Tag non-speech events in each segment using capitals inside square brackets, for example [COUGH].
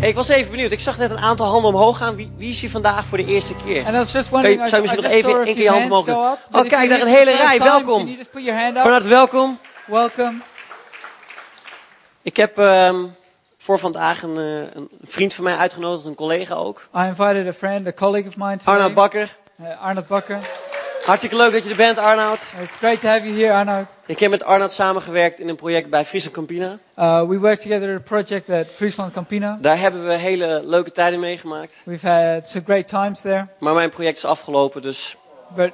Hey, ik was even benieuwd. Ik zag net een aantal handen omhoog gaan. Wie, wie is hier vandaag voor de eerste keer? And I was just Kan je, zou je misschien nog even één keer je hand omhoog doen? up. Oh, kijk, daar een hele rij. time, Welkom. Van harte welkom. Welcome. Ik heb ehm, voor vandaag een, eh, een vriend van mij uitgenodigd, een collega ook. I invited a friend, a colleague of mine today. Arnoud Bakker. Uh, Arnold Bakker. Hartstikke leuk dat je er bent, Arnoud. It's great to have you here, Arnold. Ik heb met Arnoud samengewerkt in een project bij Friesland Campina. Uh, we work together at a project at Friesland Campina. Daar hebben we hele leuke tijden meegemaakt. We've had some great times there, Maar mijn project is afgelopen, dus... but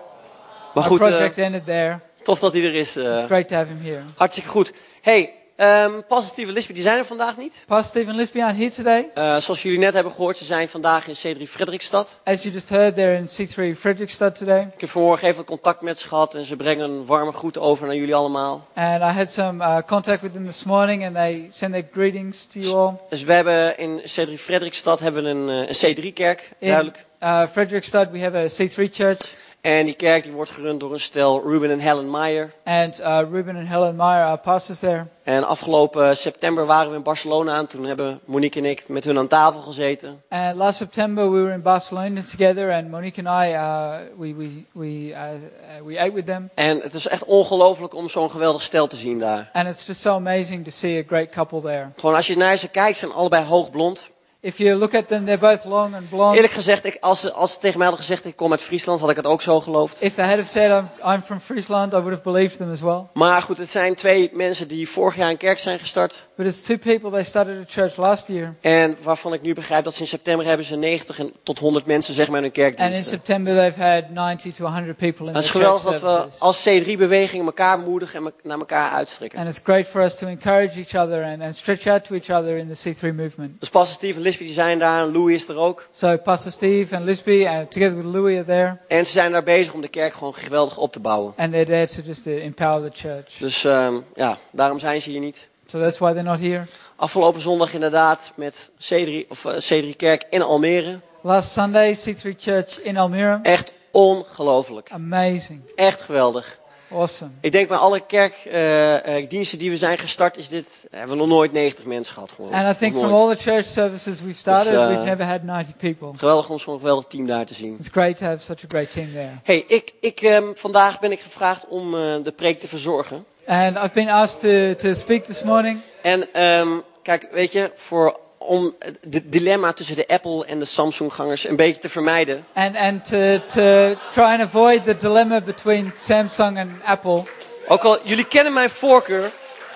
Maar our goed, eh, project ended there. tof dat hij er is. eh. It's great to have him here. hartstikke goed. Hey, en Steven Lisby, die zijn er vandaag niet. Stephen Lisby aren't here today. Eh, zoals jullie net hebben gehoord, ze zijn vandaag in C3 Frederikstad. As you just heard, they're in C3 Frederickstad today. Ik heb vanmorgen even contact met ze gehad en ze brengen een warme groet over naar jullie allemaal. And I had some uh, contact with them this morning, and they send their greetings to you all. Dus we hebben in C3 Frederikstad hebben we een, eh, een C3-kerk, In duidelijk. uh, Frederickstad, we have a C3 church, En die kerk die wordt gerund door een stel Ruben en Helen Meyer. and uh, Ruben and Helen Meyer are pastors there. En afgelopen september waren we in Barcelona en toen hebben Monique en ik met hun aan tafel gezeten. And last September, we were in Barcelona together, and Monique and I, uh, we we we uh, uh, we ate with them. En het is echt ongelooflijk om zo'n geweldig stel te zien daar. And it's just so amazing to see a great couple there. Gewoon als je naar ze kijkt, zijn allebei hoogblond. If you look at them, they're both long and blonde. Eerlijk gezegd, ik, als, ze, als ze tegen mij hadden gezegd ik kom uit Friesland, had ik het ook zo geloofd. If they had said I'm, I'm from Friesland, I would have believed them as well. Maar goed, het zijn twee mensen die vorig jaar een kerk zijn gestart. But it's two people. They started a church last year, En waarvan ik nu begrijp dat ze in september hebben ze 90 en tot 100 mensen zeg maar in hun and in kerkdiensten. September they've had 90 to 100 people in Het is geweldig dat we als C3-beweging elkaar moedigen en naar elkaar uitstrekken. And it's great for us to encourage each other and, and stretch out to each other in the C3 movement. Pastor Steve en Lisby die zijn daar en Louis is er ook. So Pastor Steve and Lisby, uh, together with Louis, are there, En ze zijn daar bezig om de kerk gewoon geweldig op te bouwen. and they're there to just uh, empower the church. Dus ehm, ja, daarom zijn ze hier niet. So that's why they're not here. Afgelopen zondag inderdaad met C3, of, eh, C3 Kerk in Almere. Last Sunday, C3 Church in Almere. Echt ongelooflijk. Amazing. Echt geweldig. Awesome. Ik denk bij alle kerkdiensten die we zijn gestart, is dit, hebben we nog nooit 90 mensen gehad. Gewoon. And I think from all the church services we've started, Dus, uh, we've never had 90 people. Geweldig om zo'n geweldig team daar te zien. It's great to have such a great team there. Hey, ik, ik, ehm, vandaag ben ik gevraagd om eh, de preek te verzorgen. And I've been asked to, to speak this morning. En ehm, kijk, weet je, voor, om het dilemma tussen de Apple en de Samsung gangers een beetje te vermijden. And, and to, to try and avoid the dilemma between Samsung and Apple. Ook al jullie kennen mijn voorkeur,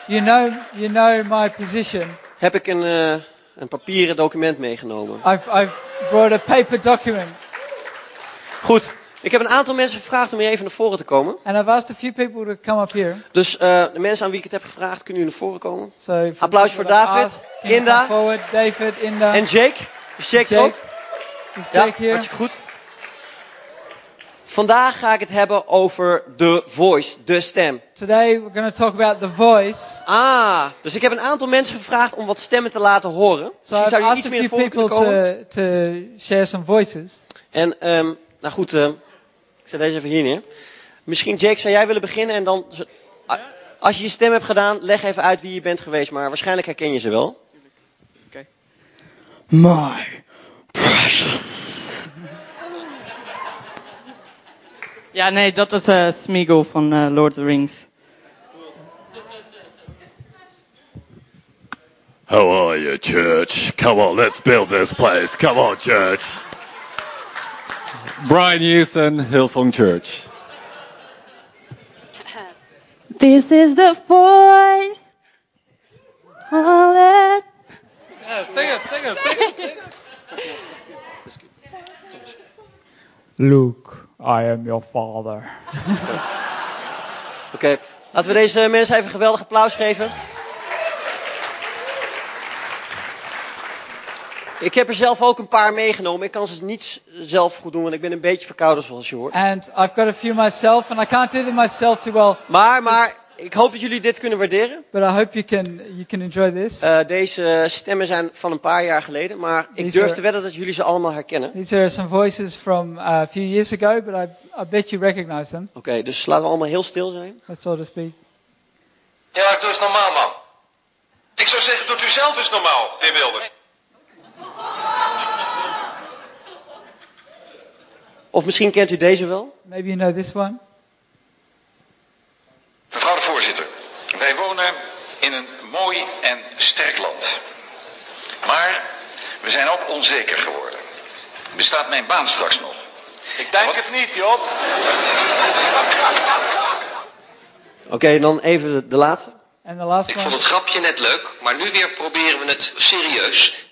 You know, you know my position. heb ik een, eh, een papieren document meegenomen. I've, I've brought a paper document. Goed, ik heb een aantal mensen gevraagd om hier even naar voren te komen. And I've asked a few people to come up here. Dus eh, de mensen aan wie ik het heb gevraagd, kunnen jullie naar voren komen. So Applaus voor David, Inda. Forward, David, Inda. En Jake? Is Jake, Jake. ook? Is Ja, Jake here? hartstikke goed. Vandaag ga ik het hebben over de voice, de stem. Today we're going to talk about the voice. Ah, dus ik heb een aantal mensen gevraagd om wat stemmen te laten horen. So Misschien zou je iets meer people kunnen komen. to, to share some voices. En, ehm, nou goed, ehm, zet deze even hier neer. Misschien Jake, zou jij willen beginnen en dan... Als je je stem hebt gedaan, leg even uit wie je bent geweest. Maar waarschijnlijk herken je ze wel. My precious. Ja, nee, dat was eh Smeagol van eh, Lord of the Rings. How are you, church? Come on, let's build this place. Come on, church. Brian Houston, Hillsong Church. This is the voice. All it. Luke, I am your father. Oké, laten we deze mensen even een geweldig applaus geven. Ik heb er zelf ook een paar meegenomen. Ik kan ze niet zelf goed doen, want ik ben een beetje verkouden zoals je hoort. And I've got a few myself, and I can't do them myself too well. Maar, maar, ik hoop dat jullie dit kunnen waarderen. But I hope you can you can enjoy this. Eh, deze stemmen zijn van een paar jaar geleden, maar ik These durf are- te wedden dat jullie ze allemaal herkennen. These are some voices from uh, a few years ago, but I, I bet you recognize them. Oké, dus laten we allemaal heel stil zijn. Let's all just be. Ja, doe eens normaal, man. Ik zou zeggen, doet u zelf eens normaal, heer Wilder. Of misschien kent u deze wel. Maybe you know this one. Mevrouw de voorzitter, wij wonen in een mooi en sterk land. Maar we zijn ook onzeker geworden. Bestaat mijn baan straks nog? Ik denk het niet, Job. Oké, dan even de, de laatste. And the last Ik vond het grapje net leuk, maar nu weer proberen we het serieus.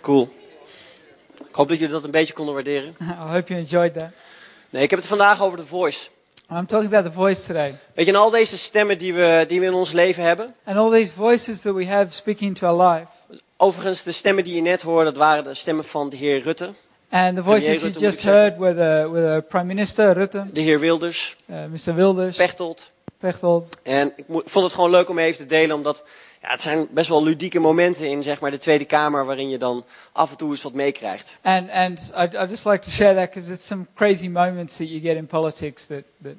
Cool. Ik hoop dat jullie dat een beetje konden waarderen. [LAUGHS] I hope you enjoyed that. Nee, ik heb het vandaag over The Voice. I'm talking about the voice today. Weet je, en al deze stemmen die we, die we in ons leven hebben. And all these voices that we have speaking to our life. Overigens, de stemmen die je net hoorde, dat waren de stemmen van de heer Rutte, And the voices you Rutte, just heard were the, were the Prime Minister, Rutte, de heer Wilders, uh, Mr. Wilders, Pechtold. Pechtold. En ik vond het gewoon leuk om even te delen, omdat ja, het zijn best wel ludieke momenten in zeg maar, de Tweede Kamer waarin je dan af en toe eens wat meekrijgt. And, and I'd, I'd just like to share that because it's some crazy moments that you get in politics that, that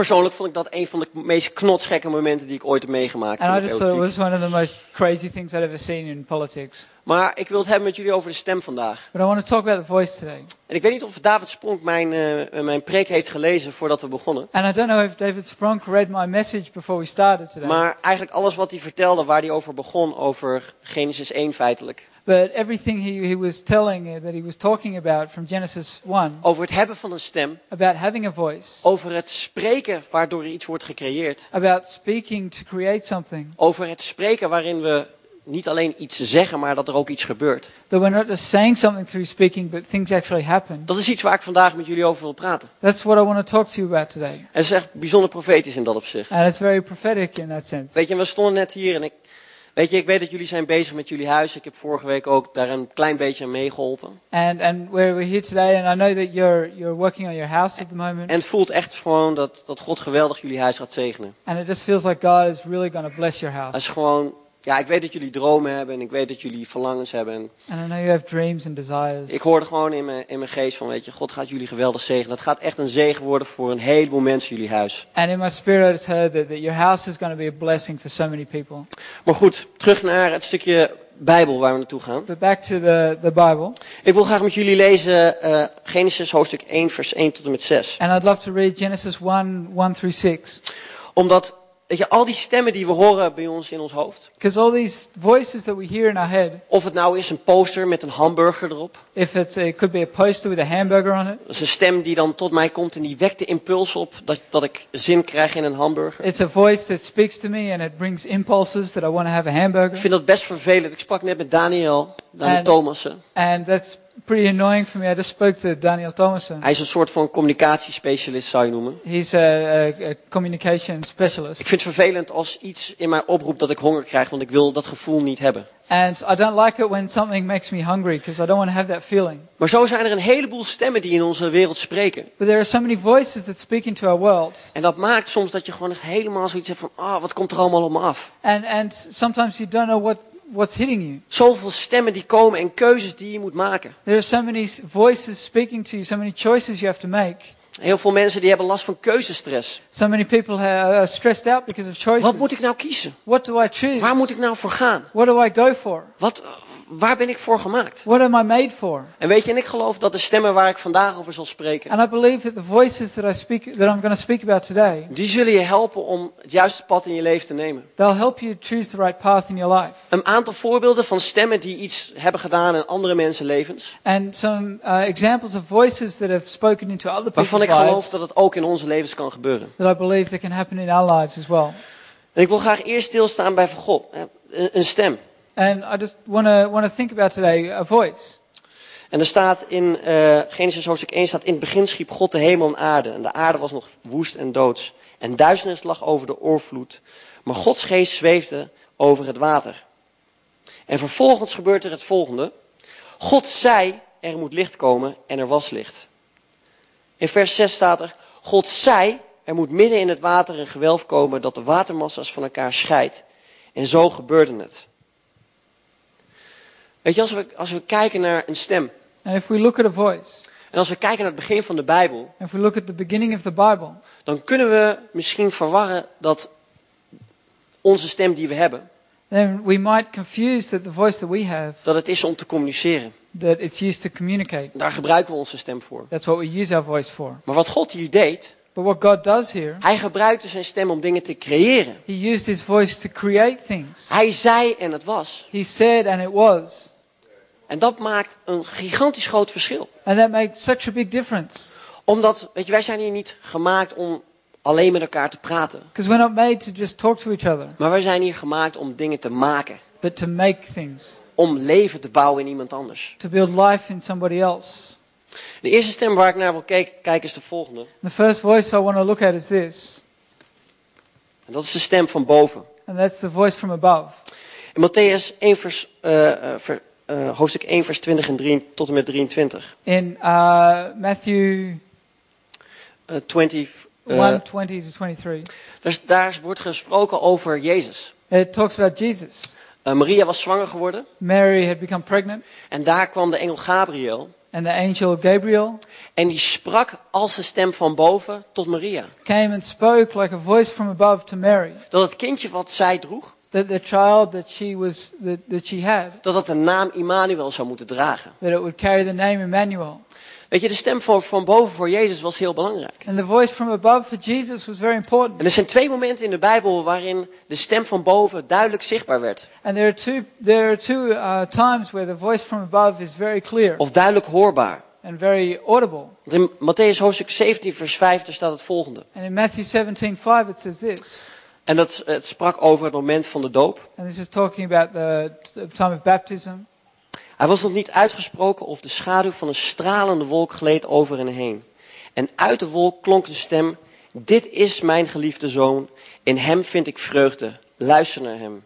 Persoonlijk vond ik dat een van de meest knotsgekke momenten die ik ooit heb meegemaakt. and I just thought it was one of the most crazy things I'd ever seen in politics. Maar ik wil het hebben met jullie over de stem vandaag. But I want to talk about the voice today. En ik weet niet of David Spronk mijn, eh, mijn preek heeft gelezen voordat we begonnen. And I don't know if David Spronk read my message before we started today. Maar eigenlijk alles wat hij vertelde, waar hij over begon, over Genesis 1 feitelijk. But everything he, he was telling, uh, that he was talking about from Genesis 1, Over het hebben van een stem. about having a voice, Over het spreken waardoor iets wordt gecreëerd. about speaking to create something, Over het spreken waarin we niet alleen iets zeggen, maar dat er ook iets gebeurt. that we're not just saying something through speaking, but things actually happen. Dat is iets waar ik vandaag met jullie over wil praten. That's what I want to talk to you about today. En het is echt bijzonder profetisch in dat opzicht. And it's very prophetic in that sense. Weet je, we stonden net hier en ik, weet je, ik weet dat jullie zijn bezig met jullie huis. Ik heb vorige week ook daar een klein beetje aan meegeholpen. And, and we're, we're here today, and I know that you're, you're working on your house at the moment. En het voelt echt gewoon dat, dat God geweldig jullie huis gaat zegenen. And it just feels like God is really going to bless your Het is house. gewoon, ja, ik weet dat jullie dromen hebben en ik weet dat jullie verlangens hebben. En And I know you have dreams and desires. ik hoorde gewoon in mijn, in mijn geest van, weet je, God gaat jullie geweldig zegenen. Het gaat echt een zegen worden voor een heleboel mensen jullie huis. And in my spirit, I heard that, that your house is going to be a blessing for so many people. Maar goed, terug naar het stukje Bijbel waar we naartoe gaan. But back to the, the Bible. Ik wil graag met jullie lezen eh, Genesis hoofdstuk 1 vers 1 tot en met 6. And I'd love to read Genesis 1 1 through 6. Omdat, weet je, al die stemmen die we horen bij ons in ons hoofd. Because all these voices that we hear in our head, Of het nou is een poster met een hamburger erop. if it's, it could be a poster with a hamburger on it, Dat is een stem die dan tot mij komt en die wekt de impuls op dat, dat ik zin krijg in een hamburger. it's a voice that speaks to me and it brings impulses that I want to have a Ik hamburger. vind dat best vervelend. Ik sprak net met Daniel, Daniel En- Thomassen. And that's pretty annoying for me. I just spoke to Daniel Thomason. Hij is een soort van communicatiespecialist, zou je noemen. He's a, a, a communication specialist. Ik vind het vervelend als iets in mij oproept dat ik honger krijg, want ik wil dat gevoel niet hebben. And I don't like it when something makes me hungry because I don't want to have that feeling. Maar zo zijn er een heleboel stemmen die in onze wereld spreken. But there are so many voices that speak into our world. En dat maakt soms dat je gewoon echt helemaal zoiets hebt van, ah, wat komt er allemaal op me af? And, and sometimes you don't know what, what's hitting you. Zoveel stemmen die komen en keuzes die je moet maken. There are so many voices speaking to you, so many choices you have to make. Heel veel mensen die hebben last van keuzestress. So many people are stressed out because of choices. Wat moet ik nou kiezen? What do I choose? Waar moet ik nou voor gaan? What do I go for? Wat, waar ben ik voor gemaakt? What am I made for? En weet je, en ik geloof dat de stemmen waar ik vandaag over zal spreken, And I believe that the voices that I speak, that I'm going to speak about today, die zullen je helpen om het juiste pad in je leven te nemen. they'll help you choose the right path in your life. Een aantal voorbeelden van stemmen die iets hebben gedaan in andere mensen levens. And some uh, examples of voices that have spoken into other Waarvan people's ik geloof lives dat het ook in onze levens kan gebeuren. that I believe that can happen in our lives as well. En ik wil graag eerst stilstaan bij van God. een stem. And I just want to think about today a voice. En er staat in eh, Genesis hoofdstuk 1 staat in het begin schiep God de hemel en aarde. En de aarde was nog woest en doods. En duisternis lag over de oorvloed. Maar Gods geest zweefde over het water. En vervolgens gebeurt er het volgende. God zei, er moet licht komen en er was licht. In vers 6 staat er, God zei, er moet midden in het water een gewelf komen dat de watermassa's van elkaar scheidt. En zo gebeurde het. Weet je, als we, als we kijken naar een stem. And if we look at a voice, En als we kijken naar het begin van de Bijbel, if we look at the beginning of the Bible, dan kunnen we misschien verwarren dat onze stem die we hebben, then we might confuse that the voice that we have dat het is om te communiceren. that it's used to communicate. Daar gebruiken we onze stem voor. That's what we use our voice for. Maar wat God hier deed, But what God does here, hij gebruikte zijn stem om dingen te creëren. He used His voice to create things. Hij zei en het was. He said and it was. En dat maakt een gigantisch groot verschil. And that makes such a big difference. Omdat, weet je, wij zijn hier niet gemaakt om alleen met elkaar te praten. We're not made to just talk to each other, Maar wij zijn hier gemaakt om dingen te maken. but to make things, Om leven te bouwen in iemand anders. to build life in somebody else. De eerste stem waar ik naar wil kijken, kijken is de volgende. The first voice I want to look at is this, En dat is de stem van boven. and that's the voice from above. In Matthäus 1 vers, eh, ver- eh, hoofdstuk 1 vers 20 en 3, tot en met 23. In uh, Matthew Eh, 20, eh, 1 20 to 23, dus daar wordt gesproken over Jezus. it talks about Jesus. Maria was zwanger geworden. Mary had become pregnant, En daar kwam de engel Gabriel. And the angel Gabriel En die sprak als de stem van boven tot Maria. came and spoke like a voice from above to Mary. Dat het kindje wat zij droeg, That the child that she was that, that she had, dat het de naam Immanuel zou moeten dragen. that it would carry the name Emmanuel. Weet je, de stem van, van boven voor Jezus was heel belangrijk. And the voice from above for Jesus was very important. En er zijn twee momenten in de Bijbel waarin de stem van boven duidelijk zichtbaar werd. And there are two there are two uh, times where the voice from above is very clear Of duidelijk hoorbaar. and very audible. In Matthäus hoofdstuk 17 vers 5 daar staat het volgende. And in Matthew 17:5 it says this. En dat het sprak over het moment van de doop. And this is talking about the time of baptism. Hij was nog niet uitgesproken of de schaduw van een stralende wolk gleed over hen heen. En uit de wolk klonk een stem. Dit is mijn geliefde zoon. In hem vind ik vreugde. Luister naar hem.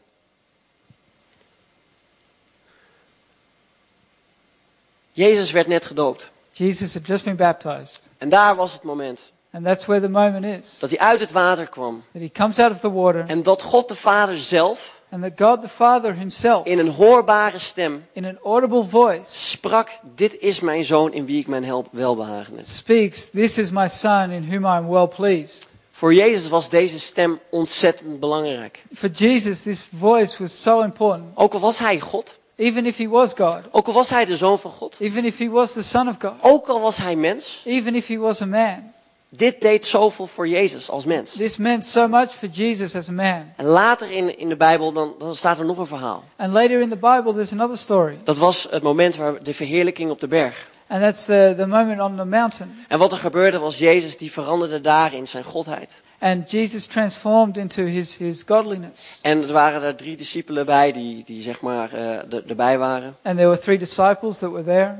Jezus werd net gedoopt. Jesus had just been baptized. En daar was het moment And that's where the moment is. dat hij uit het water kwam. That he comes out of the water En dat God de Vader zelf and that God the Father himself in een hoorbare stem in an audible voice sprak: Dit is mijn zoon in wie ik mijn help welbehagen is. speaks, This is my son in whom I am well pleased. Voor Jezus was deze stem ontzettend belangrijk. For Jesus, this voice was so important. Ook al was hij God, Even if he was God, ook al was hij de zoon van God, even if he was the Son of God, ook al was hij mens, even if he was a man, dit deed zoveel voor Jezus als mens. this meant so much for Jesus as a man. En later in, in de Bijbel dan, dan staat er nog een verhaal. And later in the Bible, there's another story. Dat was het moment waar de verheerlijking op de berg. And that's the, the moment on the mountain. En wat er gebeurde was Jezus die veranderde daar in zijn godheid. And Jesus transformed into his, his godliness. En er waren er drie discipelen bij die, die zeg maar er- erbij waren. And there were three disciples that were there.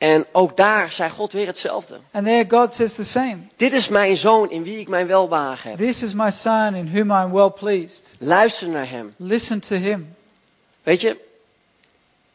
En ook daar zei God weer hetzelfde. And there God says the same. Dit is mijn zoon in wie ik mijn welbehagen heb. This is my son in whom I am well pleased. Luister naar hem. Listen to him. Weet je,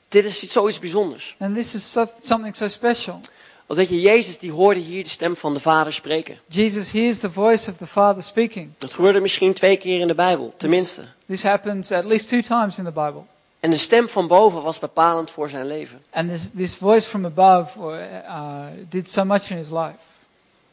dit is iets- zoiets bijzonders. And this is so, something so special. Want weet je, Jezus die hoorde hier de stem van de Vader spreken. Jesus hears the voice of the Father speaking. Dat gebeurde misschien twee keer in de Bijbel, tenminste. This happens at least two times in the Bible. En de stem van boven was bepalend voor zijn leven. And this, this voice from above uh, did so much in his life.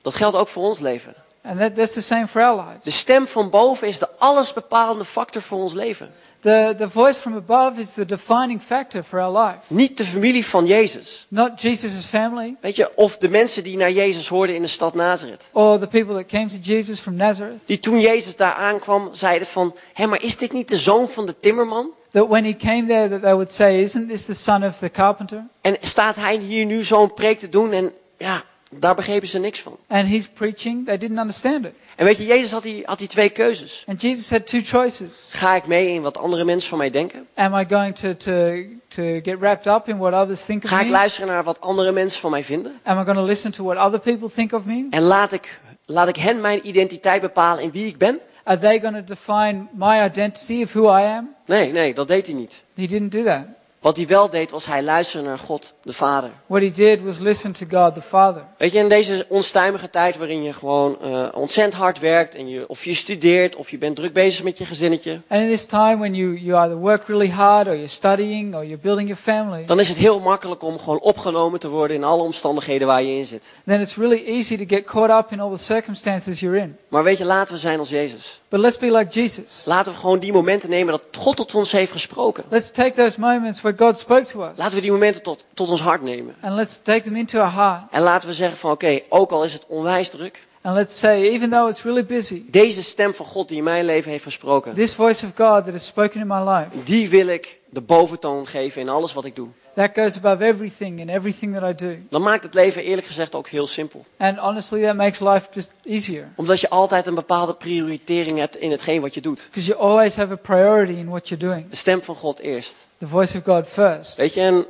Dat geldt ook voor ons leven. And that, that's the same for our lives. De stem van boven is de allesbepalende factor voor ons leven. The, the voice from above is the defining factor for our life. Niet de familie van Jezus. Not Jesus' family Weet je, of de mensen die naar Jezus hoorden in de stad Nazareth. or the people that came to Jesus from Nazareth. Die toen Jezus daar aankwam, zeiden van... Hé, maar is dit niet de zoon van de timmerman? That when he came there, that they would say, Isn't this the son of the carpenter? En staat hij hier nu zo'n preek te doen? En ja, daar begrepen ze niks van. And he's preaching, they didn't understand it. En weet je, Jezus had die, had die twee keuzes. And Jesus had two choices. Ga ik mee in wat andere mensen van mij denken? Am I going to, to, to get wrapped up in what others think of Ga ik me? luisteren naar wat andere mensen van mij vinden? Am I going to listen to what other people think of me? En laat ik, laat ik hen mijn identiteit bepalen in wie ik ben? Are they going to define my identity of who I am? Nee, nee, dat deed hij niet. He didn't do that. Wat hij wel deed, was hij luisterde naar God, de Vader. What he did was listen to God the Father. Weet je, in deze onstuimige tijd waarin je gewoon eh, ontzettend hard werkt, en je, of je studeert, of je bent druk bezig met je gezinnetje, And in this time when you, you either work really hard or you're studying or you're building your family, dan is het heel makkelijk om gewoon opgenomen te worden in alle omstandigheden waar je in zit. then it's really easy to get caught up in all the circumstances you're in. Maar weet je, laten we zijn als Jezus. But let's be like Jesus. Laten we gewoon die momenten nemen dat God tot ons heeft gesproken. Let's take those moments where God spoke to us. Laten we die momenten tot, tot ons hart nemen. And let's take them into our heart. En laten we zeggen van oké, ook al is het onwijs druk. And let's say, even though it's really busy, Deze stem van God die in mijn leven heeft gesproken. this voice of God that has spoken in my life, Die wil ik de boventoon geven in alles wat ik doe. That goes above everything in everything that I do. Dan maakt het leven eerlijk gezegd ook heel simpel. And honestly, that makes life just easier. Omdat je altijd een bepaalde prioritering hebt in hetgeen wat je doet. Because you always have a priority in what you're doing. De stem van God eerst. The voice of God first. Weet je, en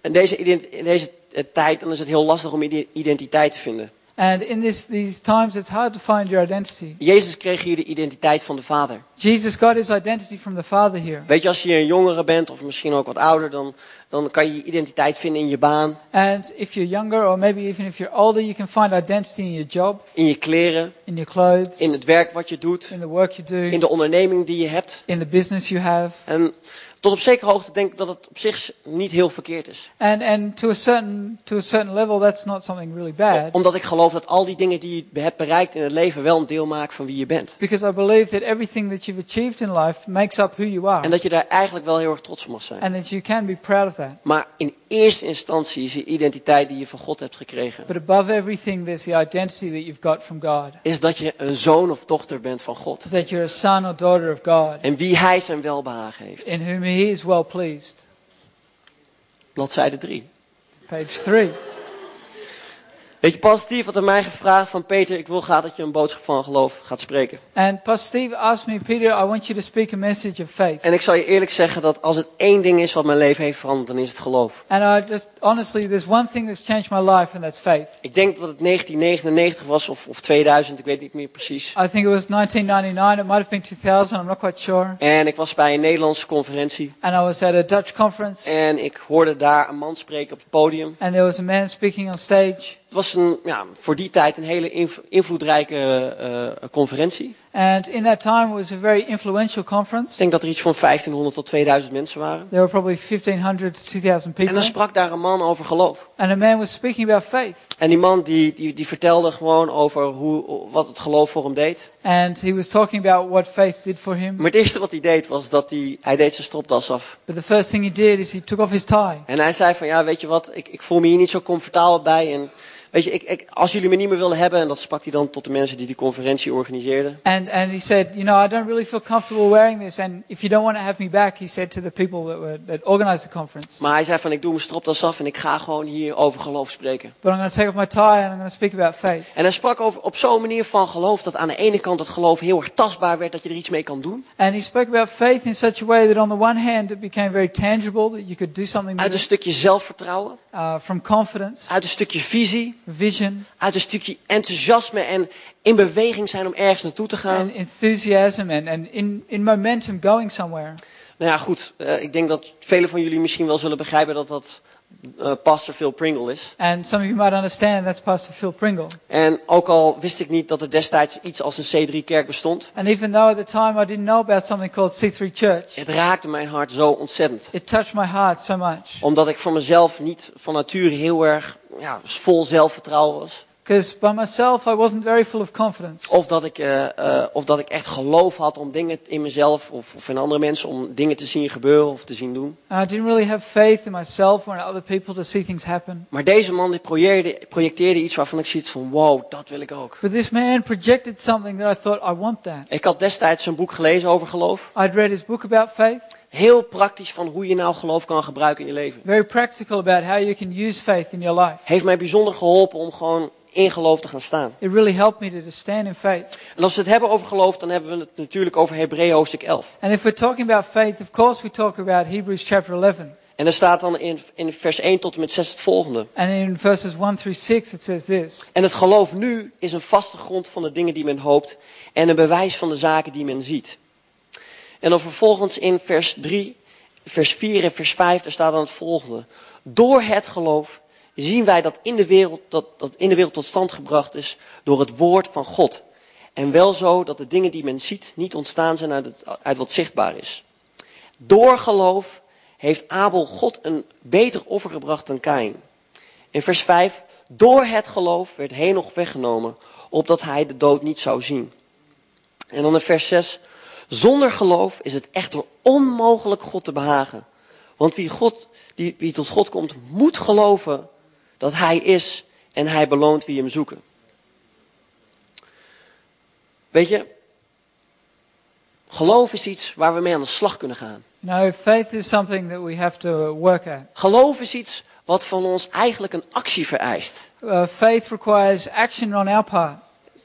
in deze, in deze tijd dan is het heel lastig om ide- identiteit te vinden. And in this, these times, it's hard to find your identity. Jezus kreeg hier de identiteit van de Vader. Jesus got his identity from the Father here. Weet je, als je een jongere bent of misschien ook wat ouder, dan, dan kan je je identiteit vinden in je baan, And if you're younger, or maybe even if you're older, you can find identity in your job, in je kleren, in your clothes, in het werk wat je doet, in the work you do, in de onderneming die je hebt. in the business you have. En tot op zekere hoogte denk ik dat het op zich niet heel verkeerd is. And, and to, a certain, to a certain level, that's not something really bad. Omdat ik geloof dat al die dingen die je hebt bereikt in het leven wel een deel maken van wie je bent. Because I believe that everything that you've achieved in life makes up who you are. En dat je daar eigenlijk wel heel erg trots op mag zijn. And that you can be proud of that. Maar in eerste instantie is de identiteit die je van God hebt gekregen. But above everything, there's the identity that you've got from God. Is dat je een zoon of dochter bent van God. Is that you're a son or daughter of God, En wie hij zijn welbehagen heeft. in whom He is well pleased. Bladzijde 3. Page 3. Weet je, Pastor Steve had aan mij gevraagd van Peter, ik wil graag dat je een boodschap van geloof gaat spreken. And Pastor Steve asked me, Peter, I want you to speak a message of faith. En ik zal je eerlijk zeggen dat als het één ding is wat mijn leven heeft veranderd, dan is het geloof. And I just, honestly, there's one thing that's changed my life, and that's faith. Ik denk dat het 1999 was of, of 2000, ik weet niet meer precies. I think it was 1999, it might have been 2000, I'm not quite sure. En ik was bij een Nederlandse conferentie. And I was at a Dutch conference, En ik hoorde daar een man spreken op het podium. and there was a man speaking on stage. Was een, ja, voor die tijd een hele inv- invloedrijke eh, conferentie. And in that time, was a very influential Ik conference. denk dat er iets van 1500 tot 2000 mensen waren. There were probably 1500 to 2000 En people. dan sprak daar een man over geloof. And a man was speaking about faith. En die man die, die, die vertelde gewoon over hoe, wat het geloof voor hem deed. And he was talking about what faith did for him. Maar het eerste wat hij deed was dat hij, hij deed zijn stropdas af. But the first thing he did is he took off his tie. En hij zei van ja, weet je wat, ik, ik voel me hier niet zo comfortabel bij. En weet je, ik, ik, als jullie me niet meer willen hebben, en dat sprak hij dan tot de mensen die die conferentie organiseerden. And, and he said, you know, I don't really feel comfortable wearing this. And if you don't want to have me back, he said to the people that, were, that organized the conference, Maar hij zei van ik doe mijn stropdas af en ik ga gewoon hier over geloof spreken. but I'm going to take off my tie and I'm going to speak about faith. En hij sprak over, op zo'n manier van geloof dat aan de ene kant het geloof heel erg tastbaar werd, dat je er iets mee kan doen. And he spoke about faith in such a way that on the one hand it became very tangible, that you could do something Uit een stukje zelfvertrouwen, uh, from confidence, uit een stukje visie, vision, uit een stukje enthousiasme en in beweging zijn om ergens naartoe te gaan. and enthusiasm and, and in, in momentum going somewhere. Nou ja, goed. eh, ik denk dat velen van jullie misschien wel zullen begrijpen dat dat eh Pastor Phil Pringle is. And some of you might understand that's Pastor Phil Pringle. En ook al wist ik niet dat er destijds iets als een C3-kerk bestond, And even though at the time I didn't know about something called C3 Church, het raakte mijn hart zo ontzettend. it touched my heart so much. Omdat ik voor mezelf niet van nature heel erg ja, vol zelfvertrouwen was. Because by myself I wasn't very full of confidence. Of dat, ik, eh, eh, of dat ik echt geloof had om dingen in mezelf of, of in andere mensen om dingen te zien gebeuren of te zien doen. And I didn't really have faith in myself or in other people to see things happen. Maar deze man die projecteerde, projecteerde iets waarvan ik zoiets van wow, dat wil ik ook. But this man projected something that I thought, I want that. Ik had destijds een boek gelezen over geloof. I'd read his book about faith, Heel praktisch van hoe je nou geloof kan gebruiken in je leven. very practical about how you can use faith in your life. Heeft mij bijzonder geholpen om gewoon in geloof te gaan staan. It really helped me to stand in faith. En als we het hebben over geloof, dan hebben we het natuurlijk over Hebreeën hoofdstuk 11. And if we're talking about faith, of course we talk about Hebrews chapter 11. En er staat dan in, in vers 1 tot en met 6 het volgende. And in verses 1 through 6 it says this. En het geloof nu is een vaste grond van de dingen die men hoopt en een bewijs van de zaken die men ziet. En dan vervolgens in vers 3, vers 4 en vers 5, daar staat dan het volgende. Door het geloof zien wij dat in de wereld, dat, dat in de wereld tot stand gebracht is door het woord van God. En wel zo dat de dingen die men ziet niet ontstaan zijn uit, het, uit wat zichtbaar is. Door geloof heeft Abel God een beter offer gebracht dan Kain. In vers 5, door het geloof werd Henoch weggenomen, opdat hij de dood niet zou zien. En dan in vers 6. Zonder geloof is het echter onmogelijk God te behagen. Want wie, God, die, wie tot God komt, moet geloven dat Hij is en Hij beloont wie Hem zoeken. Weet je, geloof is iets waar we mee aan de slag kunnen gaan. Know, faith is something that we have to work at. Geloof is iets wat van ons eigenlijk een actie vereist. Uh, faith requires action on our part.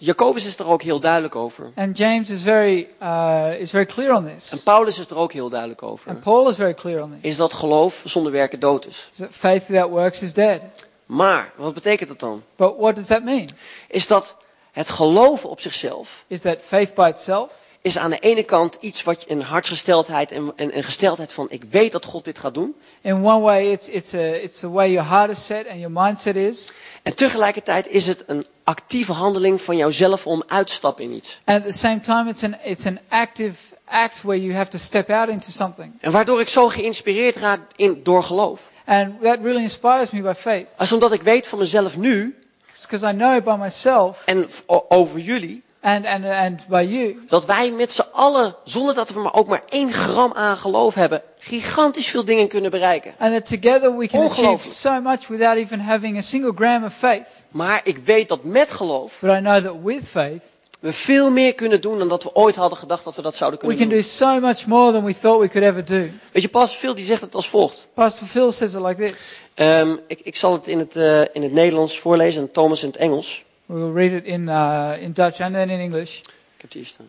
Jacobus is er ook heel duidelijk over. And James is very, uh, is very clear on this. En Paulus is er ook heel duidelijk over. And Paul is very clear on this. Is dat geloof zonder werken dood is. Is that faith without works is dead. Maar, wat betekent dat dan? But what does that mean? Is dat het geloven op zichzelf Is that faith by itself is aan de ene kant iets wat je een hartsgesteldheid en, en een gesteldheid van ik weet dat God dit gaat doen. In one way, it's, it's, a, it's the way your heart is set and your mindset is. En tegelijkertijd is het een actieve handeling van jouzelf om uit te stappen in iets. And at the same time, it's an, it's an active act where you have to step out into something. En waardoor ik zo geïnspireerd raak in, door geloof. And that really inspires me by faith. Als omdat ik weet van mezelf nu Because I know by myself en over jullie and, and, and by you dat wij met z'n allen, zonder dat we maar ook maar één gram aan geloof hebben, gigantisch veel dingen kunnen bereiken. and that together we can achieve so much without even having a single gram of faith. Maar ik weet dat met geloof But I know that with faith, we veel meer kunnen doen dan dat we ooit hadden gedacht dat we dat zouden we kunnen can doen. do so much more than we thought we could ever do. Weet je, Pastor Phil die zegt het als volgt. Pastor Phil says it like this. Ehm, ik, ik zal het in het, eh, in het Nederlands voorlezen en Thomas in het Engels. We'll read it in, uh, in Dutch and then in English. Ik heb hier staan.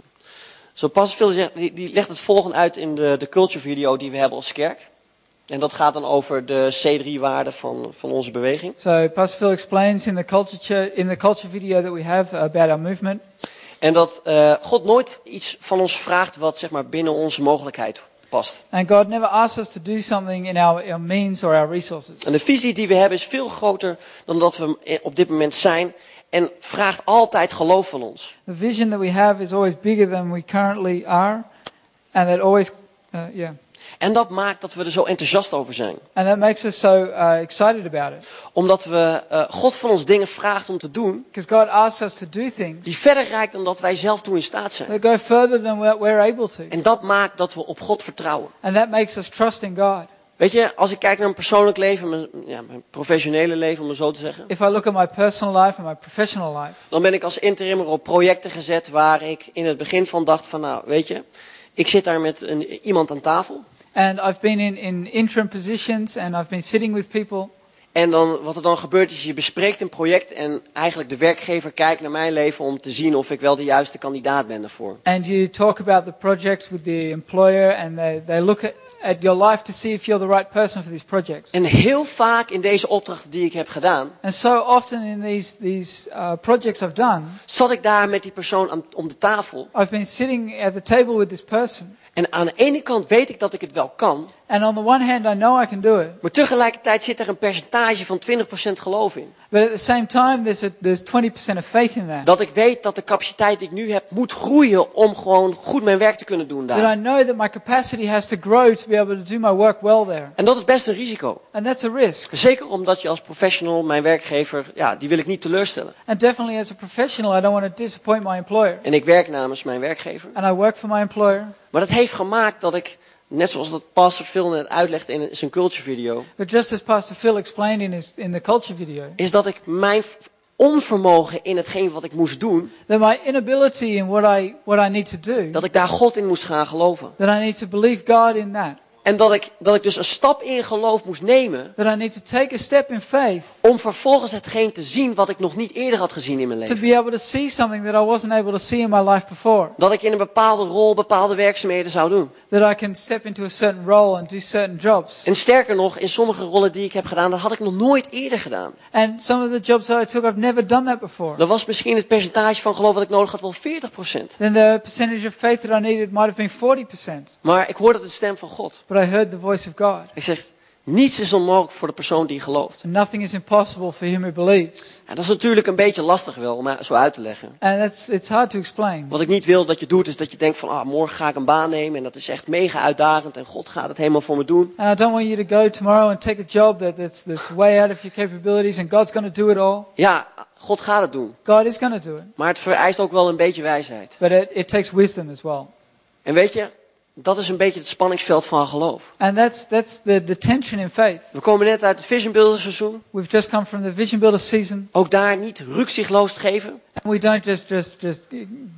Zo, Pastor Phil zegt, die, die legt het volgende uit in de, de culture video die we hebben als kerk. En dat gaat dan over de C3-waarden van, van onze beweging. So Phil explains in the culture in the culture video that we have about our movement En dat eh, God nooit iets van ons vraagt wat zeg maar, binnen onze mogelijkheid past. And God never asks us to do something in our, our means or our resources. En de visie die we hebben is veel groter dan dat we op dit moment zijn. En vraagt altijd geloof van ons. The vision that we have is always bigger than we currently are, and that always, uh, yeah, En dat maakt dat we er zo enthousiast over zijn. and that makes us so uh, excited about it. Omdat we eh, God van ons dingen vraagt om te doen. Because God asks us to do things Die verder reikt dan dat wij zelf toe in staat zijn. that go further than we're able to, En dat maakt dat we op God vertrouwen. and that makes us trust in God. Weet je, als ik kijk naar mijn persoonlijk leven, mijn, ja, mijn professionele leven om het zo te zeggen. If I look at my personal life and my professional life, Dan ben ik als interimmer op projecten gezet waar ik in het begin van dacht van nou, weet je. Ik zit daar met een, iemand aan tafel. and I've been in, in interim positions, and I've been sitting with people, En dan, wat er dan gebeurt is, je bespreekt een project en eigenlijk de werkgever kijkt naar mijn leven om te zien of ik wel de juiste kandidaat ben daarvoor. and you talk about the project with the employer, and they, they look at, at your life to see if you're the right person for this project. En heel vaak in deze opdrachten die ik heb gedaan, And so often in these, these uh, projects I've done, zat ik daar met die persoon aan, om de tafel. I've been sitting at the table with this person. En aan de ene kant weet ik dat ik het wel kan, And on the one hand, I know I can do it. maar tegelijkertijd zit er een percentage van 20% geloof in. But at the same time, there's, a, there's 20% of faith in that. Dat ik weet dat de capaciteit die ik nu heb moet groeien om gewoon goed mijn werk te kunnen doen That I daar. know that my capacity has to grow to be able to do my work well there. En dat is best een risico. And that's a risk. Zeker omdat je als professional, mijn werkgever, ja, die wil ik niet teleurstellen. And definitely as a professional, I don't want to disappoint my employer. En ik werk namens mijn werkgever. And I work for my employer. Maar dat heeft gemaakt dat ik, net zoals dat Pastor Phil net uitlegt in zijn culture video, But just as Pastor Phil explained in, his, in the culture video, is dat ik mijn onvermogen in hetgeen wat ik moest doen, that my inability in what I, what I need to do, dat ik daar God in moest gaan geloven. that I need to believe God in that. En dat ik, dat ik dus een stap in geloof moest nemen That I need to take a step in faith om vervolgens hetgeen te zien wat ik nog niet eerder had gezien in mijn to leven. be able to see something that I wasn't able to see in my life before. Dat ik in een bepaalde rol bepaalde werkzaamheden zou doen. That I can step into a certain role and do certain jobs. En sterker nog, in sommige rollen die ik heb gedaan, dat had ik nog nooit eerder gedaan. And some of the jobs that I took, I've never done that before. Dat was misschien het percentage van geloof wat ik nodig had wel 40%. Then the percentage of faith that I needed might have been 40%. Maar ik hoorde de stem van God. But I heard the voice of God. Ik zeg, Niets is onmogelijk voor de persoon die gelooft. Nothing is impossible for him who believes. En dat is natuurlijk een beetje lastig wel om zo uit te leggen. And that's, it's hard to explain. Wat ik niet wil dat je doet, is dat je denkt van, ah, morgen ga ik een baan nemen en dat is echt mega uitdagend en God gaat het helemaal voor me doen. And I don't want you to go tomorrow and take a job that, that's, that's way out of your capabilities and God's going to do it all. Ja, God gaat het doen. God is going to do it. Maar het vereist ook wel een beetje wijsheid. But it, it takes wisdom as well. En weet je, dat is een beetje het spanningsveld van geloof. And that's, that's the, the tension in faith. We komen net uit het Vision Builder seizoen. We've just come from the Vision Builder season. Ook daar niet rukzichtloos geven, And we don't just, just, just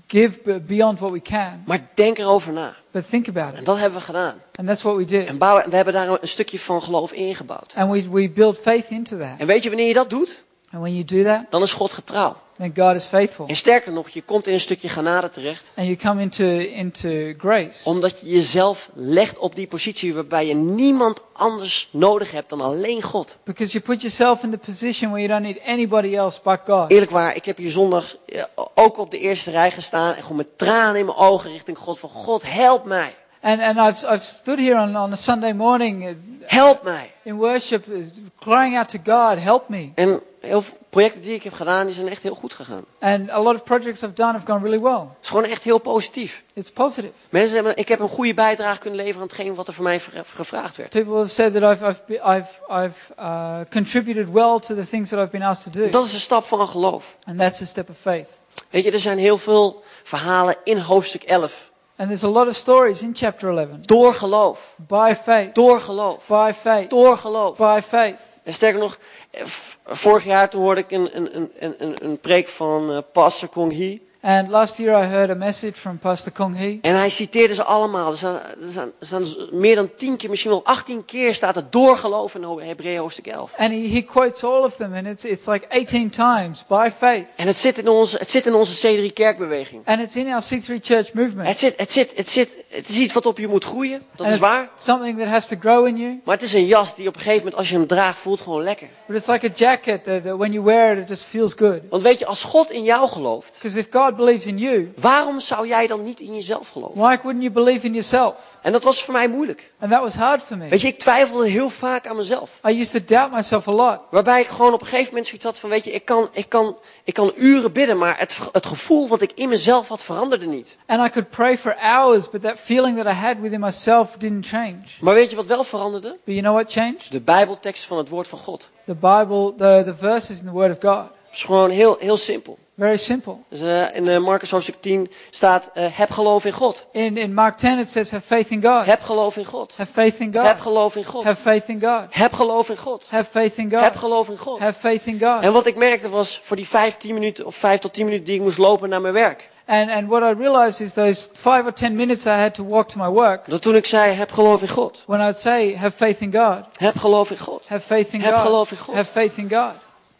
give beyond what we can, maar denk erover na. but think about En it. dat hebben we gedaan. And that's what we did. En bouwen, we hebben daar een stukje van geloof ingebouwd. And we, we build faith into that. En weet je wanneer je dat doet? And when you do that, Dan is God getrouw. then God is faithful. En sterker nog, je komt in een stukje genade terecht. And you come into, into grace. Omdat je jezelf legt op die positie waarbij je niemand anders nodig hebt dan alleen God. Because you put yourself in the position where you don't need anybody else but God. Eerlijk waar, ik heb hier zondag eh, ook op de eerste rij gestaan en gewoon met tranen in mijn ogen richting God van God, help mij. And, and I've, I've stood here on, on a Sunday morning uh, Help mij. in worship, uh, crying out to God, help me. En heel veel projecten die ik heb gedaan, die zijn echt heel goed gegaan. And a lot of projects I've done have gone really well. Het is gewoon echt heel positief. It's positive. Mensen hebben, ik heb een goede bijdrage kunnen leveren aan hetgeen wat er voor mij vra- gevraagd werd. People have said that I've, I've, I've, I've uh, contributed well to the things that I've been asked to do. Dat is een stap van geloof. And that's a step of faith. Weet je, er zijn heel veel verhalen in hoofdstuk 11. And there's a lot of stories in chapter 11. Door geloof. By faith. Door geloof. By faith. Door geloof. By faith. En sterker nog, eh, vorig jaar toen hoorde ik een, een, een, een- een, een preek van eh, pastor Kong Hee. And last year I heard a message from Pastor Kong Hee. En hij citeerde ze allemaal. Er staan, er, staan, er meer dan tien keer, misschien wel achttien keer staat het doorgeloof in Hebreeën hoofdstuk 11. And he, he quotes all of them, and it's, it's like 18 times by faith. En het zit in onze, het zit in onze C3 kerkbeweging. And it's in our C3 church movement. Het, zit, het, zit, het, zit, het is iets wat op je moet groeien, dat and is waar. something that has to grow in you. Maar het is een jas die op een gegeven moment, als je hem draagt, voelt gewoon lekker. But it's like a jacket that, that when you wear it, it just feels good. Want weet je, als God in jou gelooft, Because if God believes in you, waarom zou jij dan niet in jezelf geloven? why wouldn't you believe in yourself? En dat was voor mij moeilijk. And that was hard for me. Weet je, ik twijfelde heel vaak aan mezelf. I used to doubt myself a lot. Waarbij ik gewoon op een gegeven moment zoiets had van, weet je, ik kan, ik kan, ik kan uren bidden, maar het, het gevoel wat ik in mezelf had veranderde niet. And I could pray for hours, but that feeling that I had within myself didn't change. Maar weet je wat wel veranderde? But you know what changed? De bijbeltekst van het woord van God. The Bible, the, the verses in the Word of God. Het is gewoon heel, heel simpel. Very simple. Dus, eh, in eh, Marcus hoofdstuk 10 staat, eh, heb geloof in God. In, in Mark 10 it says, have faith in God. Heb geloof in God. Have faith in Heb God. geloof in God. Have faith in God. Heb geloof in God. Have faith in Heb God. geloof in God. Have faith in God. En wat ik merkte was, voor die vijf, tien minuten, of vijf tot tien minuten die ik moest lopen naar mijn werk. And, and what I realized is those five or ten minutes I had to walk to my work, Dat toen ik zei, heb geloof in God. when I'd say, have faith in God, Heb geloof in God. have faith in Heb God, geloof in God. have faith in God,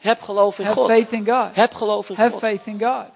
Heb geloof in have God. faith in God, Heb geloof in have God. faith in God,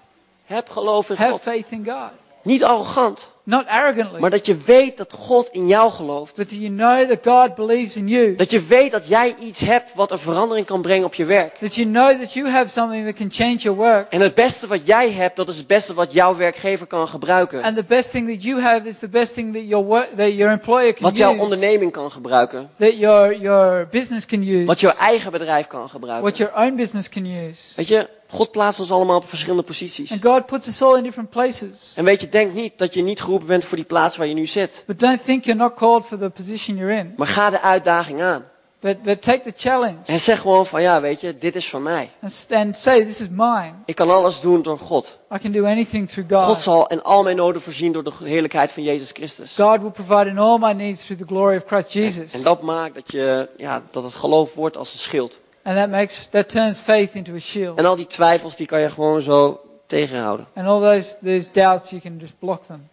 Heb geloof in have God. faith in God. Niet arrogant, Not arrogantly, maar dat je weet dat God in jou gelooft. but you know that God believes in you. Dat je weet dat jij iets hebt wat een verandering kan brengen op je werk. That you know that you have something that can change your work. En het beste wat jij hebt, dat is het beste wat jouw werkgever kan gebruiken. And the best thing that you have is the best thing that your work, that your employer can Wat jouw use. onderneming kan gebruiken. That your, your business can use. Wat jouw eigen bedrijf kan gebruiken. what your own business can use. Weet je, God plaatst ons allemaal op verschillende posities. And God puts us all in different places. En weet je, denk niet dat je niet geroepen bent voor die plaats waar je nu zit. But don't think you're not called for the position you're in. Maar ga de uitdaging aan. But, but take the challenge En zeg gewoon van ja, weet je, dit is van mij. and, and say, This is mine. Ik kan alles doen door God. I can do anything through God. God zal in al mijn noden voorzien door de heerlijkheid van Jezus Christus. God will provide in all my needs through the glory of Christ Jesus. En dat maakt dat, je, ja, dat het geloof wordt als een schild. And that makes, that turns faith into a shield. En al die twijfels, die kan je gewoon zo tegenhouden. And all those, those doubts, you can just block them.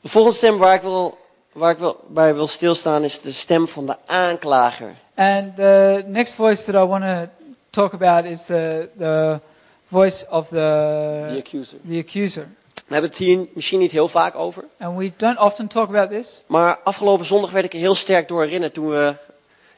De volgende stem waar ik, wil, waar ik wil, bij wil stilstaan is de stem van de aanklager. And the next voice that I want to talk about is the, the voice of The the, accuser. the accuser. We hebben het hier misschien niet heel vaak over. And we don't often talk about this. Maar afgelopen zondag werd ik er heel sterk door herinnerd toen we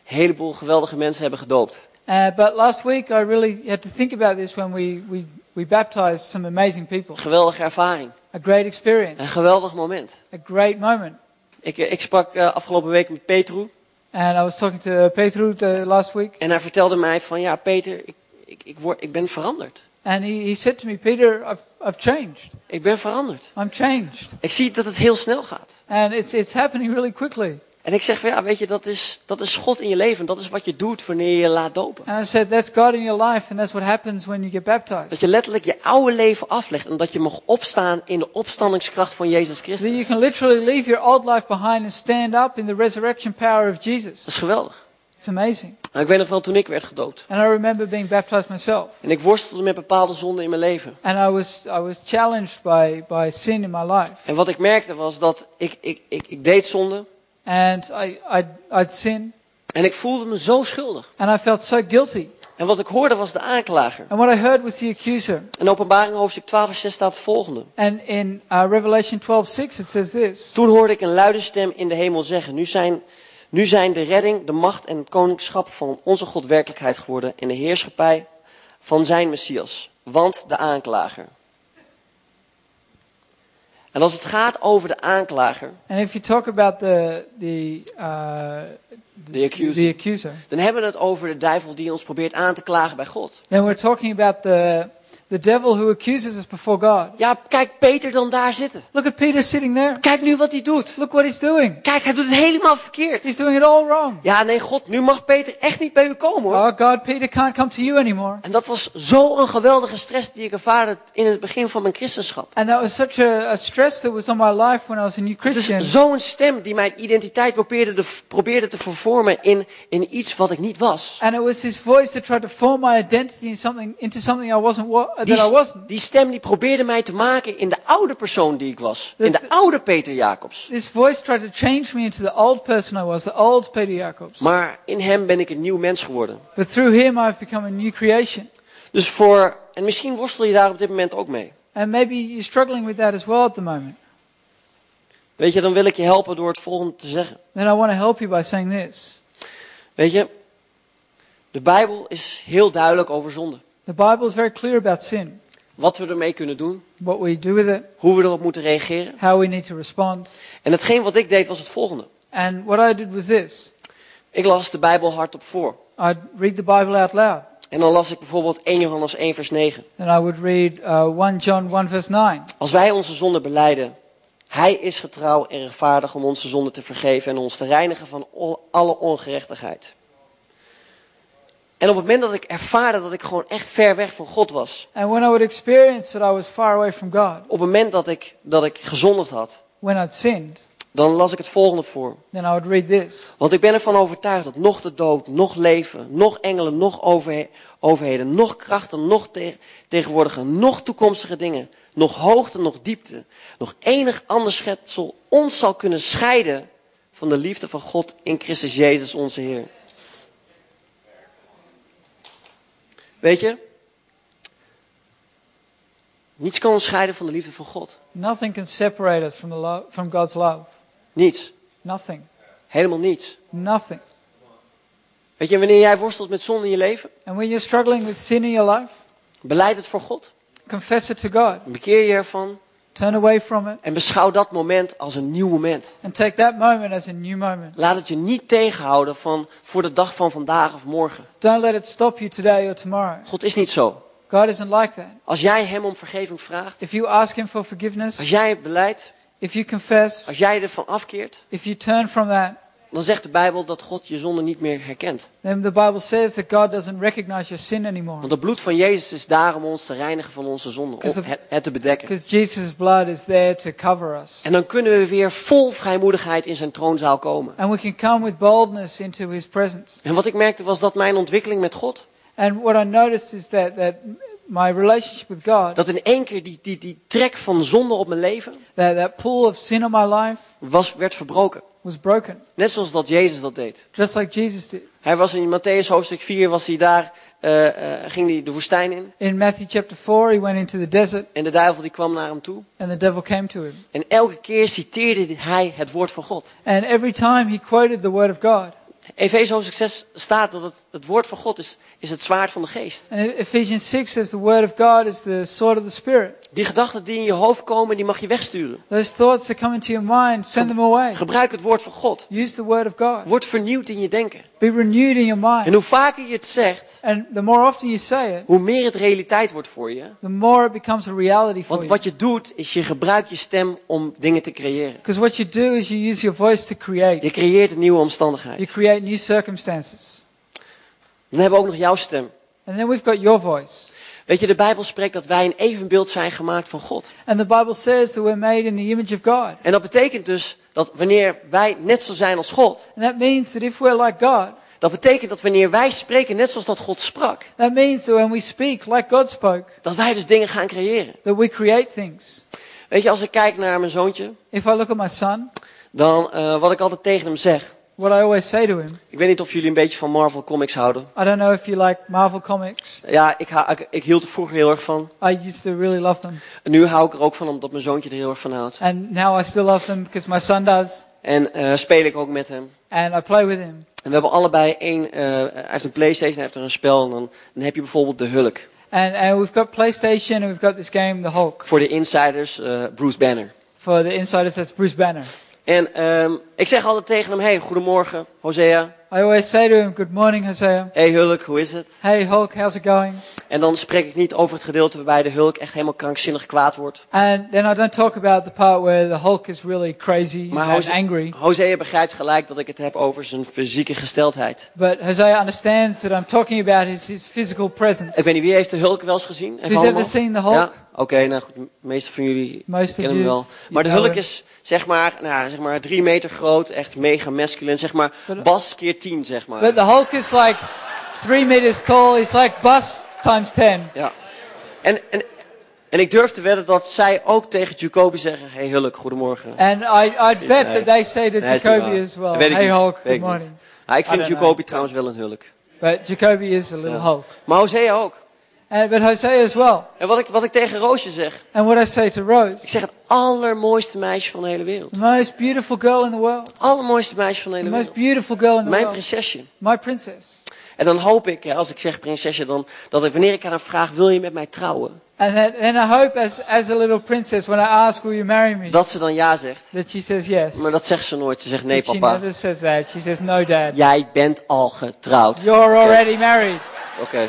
heleboel geweldige mensen hebben gedoopt. Uh, but last week I really had to think about this when we, we, we baptized some amazing people. Een geweldige ervaring. A great Een experience. geweldig moment. A great moment. Ik, eh, ik sprak eh, afgelopen week met Petru. And I was talking to uh, last week, En hij vertelde mij van, ja Peter, ik, ik, ik, word, ik ben veranderd. and he, he said to me, Peter, I've, I've changed. Ik ben veranderd. I'm changed. Ik zie dat het heel snel gaat. And it's, it's happening really quickly. En ik zeg van, ja weet je, dat is, dat is God in je leven. Dat is wat je doet wanneer je je laat dopen. And I said, that's God in your life, and that's what happens when you get baptized. Dat je letterlijk je oude leven aflegt. En dat je mag opstaan in de opstandingskracht van Jezus That you Christus. can literally leave your old life behind and stand up in the resurrection power of Jesus. Dat is geweldig. It's amazing. Nou, ik weet nog wel toen ik werd gedoopt. And I remember being baptized myself. En ik worstelde met bepaalde zonden in mijn leven. And I was, I was challenged by, by sin in my life. En wat ik merkte was dat ik, ik, ik, ik deed zonde. And I, I'd, I'd sin. En ik voelde me zo schuldig. And I felt so guilty. En wat ik hoorde was de aanklager. And what I heard was the accuser. In openbaring hoofdstuk 12 vers 6 staat het volgende. And in uh, Revelation 12:6 it says this. Toen hoorde ik een luide stem in de hemel zeggen. Nu zijn, nu zijn de redding, de macht en het koningschap van onze God werkelijkheid geworden. En de heerschappij van zijn Messias. Want de aanklager. En als het gaat over de aanklager, And if you talk about the the uh, The accuser. the accuser, dan hebben we het over de duivel die ons probeert aan te klagen bij God. then we're talking about the the devil who accuses us before God. Ja, kijk Peter dan daar zitten. Look at Peter sitting there. Kijk nu wat hij doet. Look what he's doing. Kijk, hij doet het helemaal verkeerd. He's doing it all wrong. Ja, nee, God, nu mag Peter echt niet bij u komen hoor. Oh God, Peter can't come to you anymore. En dat was zo'n geweldige stress die ik ervaarde in het begin van mijn christenschap. And that was such a, a stress that was on my life when I was a new Christian. Dus zo'n stem die mijn identiteit probeerde, te, probeerde te vervormen in, in iets wat ik niet was. And it was this voice that tried to form my identity in something, into something I wasn't, wa- Die, I wasn't. die stem die probeerde mij te maken in de oude persoon die ik was. In de oude Peter Jacobs. This voice tried to change me into the old person I was, the old Peter Jacobs. Maar in hem ben ik een nieuw mens geworden. But through him I've become a new creation. Dus voor, en misschien worstel je daar op dit moment ook mee. And maybe you're struggling with that as well at the moment. Weet je, dan wil ik je helpen door het volgende te zeggen. Then I want to help you by saying this. Weet je, de Bijbel is heel duidelijk over zonde. The Bible is very clear about sin, Wat we ermee kunnen doen, what we do with it, hoe we erop moeten reageren. how we need to respond. En hetgeen wat ik deed was het volgende. And what I did was this. Ik las de Bijbel hardop voor. I'd read the Bible out loud. En dan las ik bijvoorbeeld 1 Johannes 1 vers 9. And I would read uh, 1 John 1 verse 9. Als wij onze zonde beleiden, hij is getrouw en rechtvaardig om onze zonde te vergeven en ons te reinigen van al- alle ongerechtigheid. En op het moment dat ik ervaarde dat ik gewoon echt ver weg van God was, And when I would experience that I was far away from God, op het moment dat ik, dat ik gezondigd had, when I'd sinned, dan las ik het volgende voor. then I would read this. Want ik ben ervan overtuigd dat nog de dood, nog leven, nog engelen, nog overhe- overheden, nog krachten, nog te- tegenwoordige, nog toekomstige dingen, nog hoogte, nog diepte, nog enig ander schepsel ons zal kunnen scheiden van de liefde van God in Christus Jezus onze Heer. Weet je? Niets kan ons scheiden van de liefde van God. Nothing can separate us from, the love, from God's love. Niets. Nothing. Helemaal niets. Nothing. Weet je, wanneer jij worstelt met zonde in je leven, And when you're struggling with sin in your life, beleid het voor God. confess it to God. Bekeer je ervan Turn away from it en beschouw dat moment als een nieuw moment. and take that moment as a new moment. Laat het je niet tegenhouden van voor de dag van vandaag of morgen. Don't let it stop you today or tomorrow. God is niet zo. God isn't like that. Als jij hem om vergeving vraagt, If you ask Him for als forgiveness, jij het beleidt, if you confess, als jij ervan afkeert, if you turn from that, dan zegt de Bijbel dat God je zonde niet meer herkent. then the Bible says that God doesn't recognize your sin anymore. Want het bloed van Jezus is daar om ons te reinigen van onze zonde, Because om het, het te bedekken. Because Jesus' blood is there to cover us. En dan kunnen we weer vol vrijmoedigheid in zijn troonzaal komen. And we can come with boldness into His presence. En wat ik merkte was dat mijn ontwikkeling met God, And what I noticed is that, that my relationship with God, dat in één keer die, die, die trek van zonde op mijn leven, that, that pull of sin on my life was, werd verbroken. Was broken. Net zoals dat Jezus dat deed. Just like Jesus did. Hij was in Matthäus hoofdstuk 4, was hij daar, eh, eh, ging hij de woestijn in. In Matthew chapter 4, he went into the desert En de duivel die kwam naar hem toe. and the devil came to him. En elke keer citeerde hij het woord van God. And every time he quoted the word of God, Efeze hoofdstuk 6 staat dat het, het woord van God is, is het zwaard van de geest. And Ephesians 6 says the word of God is the sword of the Spirit. Die gedachten die in je hoofd komen, die mag je wegsturen. Those thoughts that come into your mind, send them away. Gebruik het woord van God. Use the word of God. Word vernieuwd in je denken. Be renewed in your En mind. hoe vaker je het zegt, And the more often you say it, hoe meer het realiteit wordt voor je. the more it becomes a reality for Want you. wat je doet, is je gebruikt je stem om dingen te creëren. Because what you do is you use your voice to create. Je creëert een nieuwe You omstandigheid. create new circumstances. Dan hebben we ook nog jouw stem. And then we've got your voice. Weet je, de Bijbel spreekt dat wij een evenbeeld zijn gemaakt van God. And the Bible says that we're made in the image of God. En dat betekent dus dat wanneer wij net zo zijn als God, And that means that if we're like God, dat betekent dat wanneer wij spreken net zoals dat God sprak, that means that when we speak like God spoke, dat wij dus dingen gaan creëren. that we create things. Weet je, als ik kijk naar mijn zoontje, If I look at my son, dan uh, wat ik altijd tegen hem zeg. What I always say to him, Ik weet niet of jullie een beetje van Marvel Comics houden. I don't know if you like Marvel comics. Ja, ik, hou- ik, ik hield er vroeger heel erg van. I used to really love them. En nu hou ik er ook van omdat mijn zoontje er heel erg van houdt. And now I still love them because my son does. En eh, speel ik ook met hem. And I play with him. En we hebben allebei één, eh, hij heeft een Playstation, hij heeft er een spel. En dan, dan heb je bijvoorbeeld de Hulk. And, and we've got PlayStation and we've got this game, The Hulk. Voor de insiders, eh, Bruce Banner. For the insiders, that's Bruce Banner. En ehm, ik zeg altijd tegen hem, hey, goedemorgen, Hosea. I always say to him, Good morning, Hosea. Hey Hulk, hoe is het? Hey, Hulk, how's it going? En dan spreek ik niet over het gedeelte waarbij de Hulk echt helemaal krankzinnig kwaad wordt. And then I don't talk about the part where the Hulk is really crazy Maar and angry. Hosea begrijpt gelijk dat ik het heb over zijn fysieke gesteldheid. But Hosea understands that I'm talking about his, his physical presence. Ik weet niet, wie heeft de Hulk wel eens gezien? Who's allemaal? ever seen the Hulk? Ja? Oké, nou goed, de meeste van jullie Most kennen hem wel. Maar de Hulk is zeg maar, nou, zeg maar drie meter groot, echt mega masculine. Zeg maar But- Bas keer tien, zeg maar. But the Hulk is like three meters tall. He's like Bus times ten. Ja. En, en, en ik durf te wedden dat zij ook tegen Jacoby zeggen, hey Hulk, goedemorgen. And I, I'd bet Nee. that they say to Nee, Jacoby as well, Hey niet. Hulk, good morning. Ah, ik I vind Jacoby trouwens wel een Hulk. But Jacoby is a little Hulk. Maar Hosea ook. And, but Hosea as well. En wat ik, wat ik tegen Roosje zeg, And what I say to Rose, ik zeg het allermooiste meisje van de hele wereld. the most beautiful girl in the world. Het allermooiste meisje van de The hele most wereld. beautiful girl in the Mijn world. prinsesje. My princess. En dan hoop ik, als ik zeg prinsesje, dan, dat ik, wanneer ik aan haar vraag, wil je met mij trouwen? And then, and I hope as, as a little princess, when I ask, will you marry me? Dat ze dan ja zegt. That she says yes. Maar dat zegt ze nooit. Ze zegt nee But she papa, never says that. She says, no dad. jij bent al getrouwd. You're already married. Oké.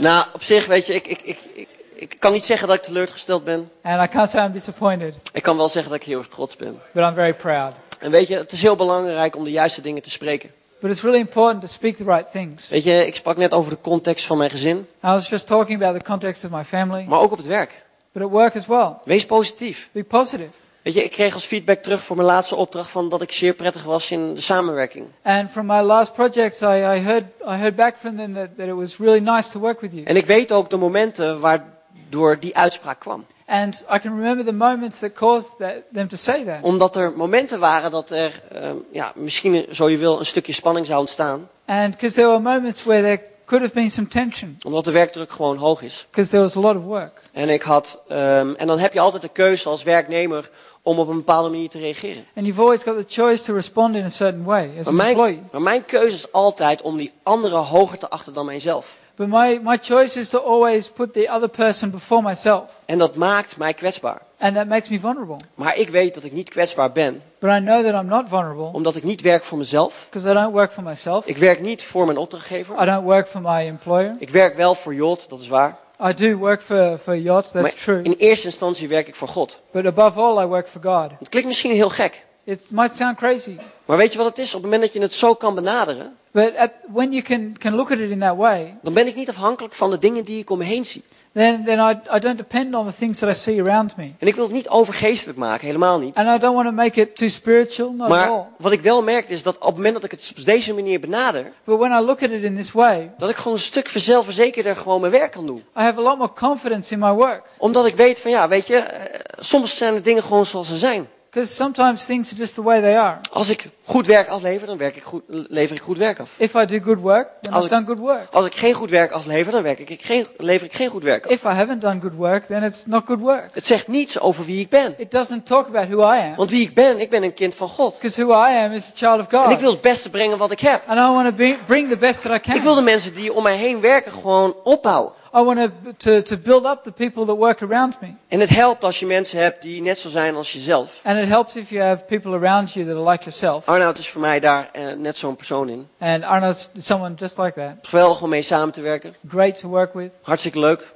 Nou, op zich, weet je, ik, ik, ik, ik, ik kan niet zeggen dat ik teleurgesteld ben. And I can't say I'm disappointed, Ik kan wel zeggen dat ik heel erg trots ben. but I'm very proud. En weet je, het is heel belangrijk om de juiste dingen te spreken. But it's really important to speak the right things. Weet je, ik sprak net over de context van mijn gezin, I was just talking about the context of my family, maar ook op het werk. but at work as well. Wees positief. Be positive. Weet je, ik kreeg als feedback terug voor mijn laatste opdracht van dat ik zeer prettig was in de samenwerking. And from my last project, I, I heard I heard back from them that, that it was really nice to work with you. En ik weet ook de momenten waardoor die uitspraak kwam. And I can remember the moments that caused that, them to say that. Omdat er momenten waren dat er, ehm, ja, misschien zo je wil, een stukje spanning zou ontstaan. And because there were moments where there could have been some tension, Omdat de werkdruk gewoon hoog is. because there was a lot of work. En, ik had, ehm, en dan heb je altijd de keuze als werknemer om op een bepaalde manier te reageren. And you've always got the choice to respond in a certain way as Maar an employee. mijn, maar mijn keuze is altijd om die andere hoger te achten dan mijzelf. But my, my choice is to always put the other person before myself. En dat maakt mij kwetsbaar. And that makes me vulnerable. Maar ik weet dat ik niet kwetsbaar ben, But I know that I'm not vulnerable omdat ik niet werk voor mezelf. because I don't work for myself. Ik werk niet voor mijn opdrachtgever. I don't work for my employer. Ik werk wel voor Jot, dat is waar. I do work for, for yachts, that's Maar true. in eerste instantie werk ik voor God. But above all, I work for God. Het klinkt misschien heel gek. It might sound crazy, Maar weet je wat het is? Op het moment dat je het zo kan benaderen, but at, when you can, can look at it in that way, dan ben ik niet afhankelijk van de dingen die ik om me heen zie. Then, then I, I don't depend on the things that I see around me. En ik wil het niet overgeestelijk maken, helemaal niet. And I don't want to make it too spiritual, not at all. Maar wat ik wel merk is dat op het moment dat ik het op deze manier benader, But when I look at it in this way, dat ik gewoon een stuk zelfverzekerder gewoon mijn werk kan doen. I have a lot more confidence in my work. Omdat ik weet van ja, weet je, eh, soms zijn de dingen gewoon zoals ze zijn. Because sometimes things are just the way they are. Als ik goed werk aflever, dan werk ik goed, lever ik goed werk af. If I do good work, then Als I've ik- done good work. Als ik geen goed werk aflever, dan werk ik geen, lever ik geen goed werk af. If I haven't done good work, then it's not good work. Het zegt niets over wie ik ben. It doesn't talk about who I am. Want wie ik ben, ik ben een kind van God. Because who I am is a child of En ik God. wil het beste brengen wat ik heb. And I want to bring the best that I Ik wil de can. mensen die om mij heen werken gewoon opbouwen. I want to, to, build up the people that work around me. En het helpt als je mensen hebt die net zo zijn als jezelf. And it helps if you have people around you that are like yourself. Arnoud is voor mij daar eh, net zo'n persoon in. And Arnold's someone just like that. Is geweldig om mee samen te werken. Great to work with. Hartstikke leuk.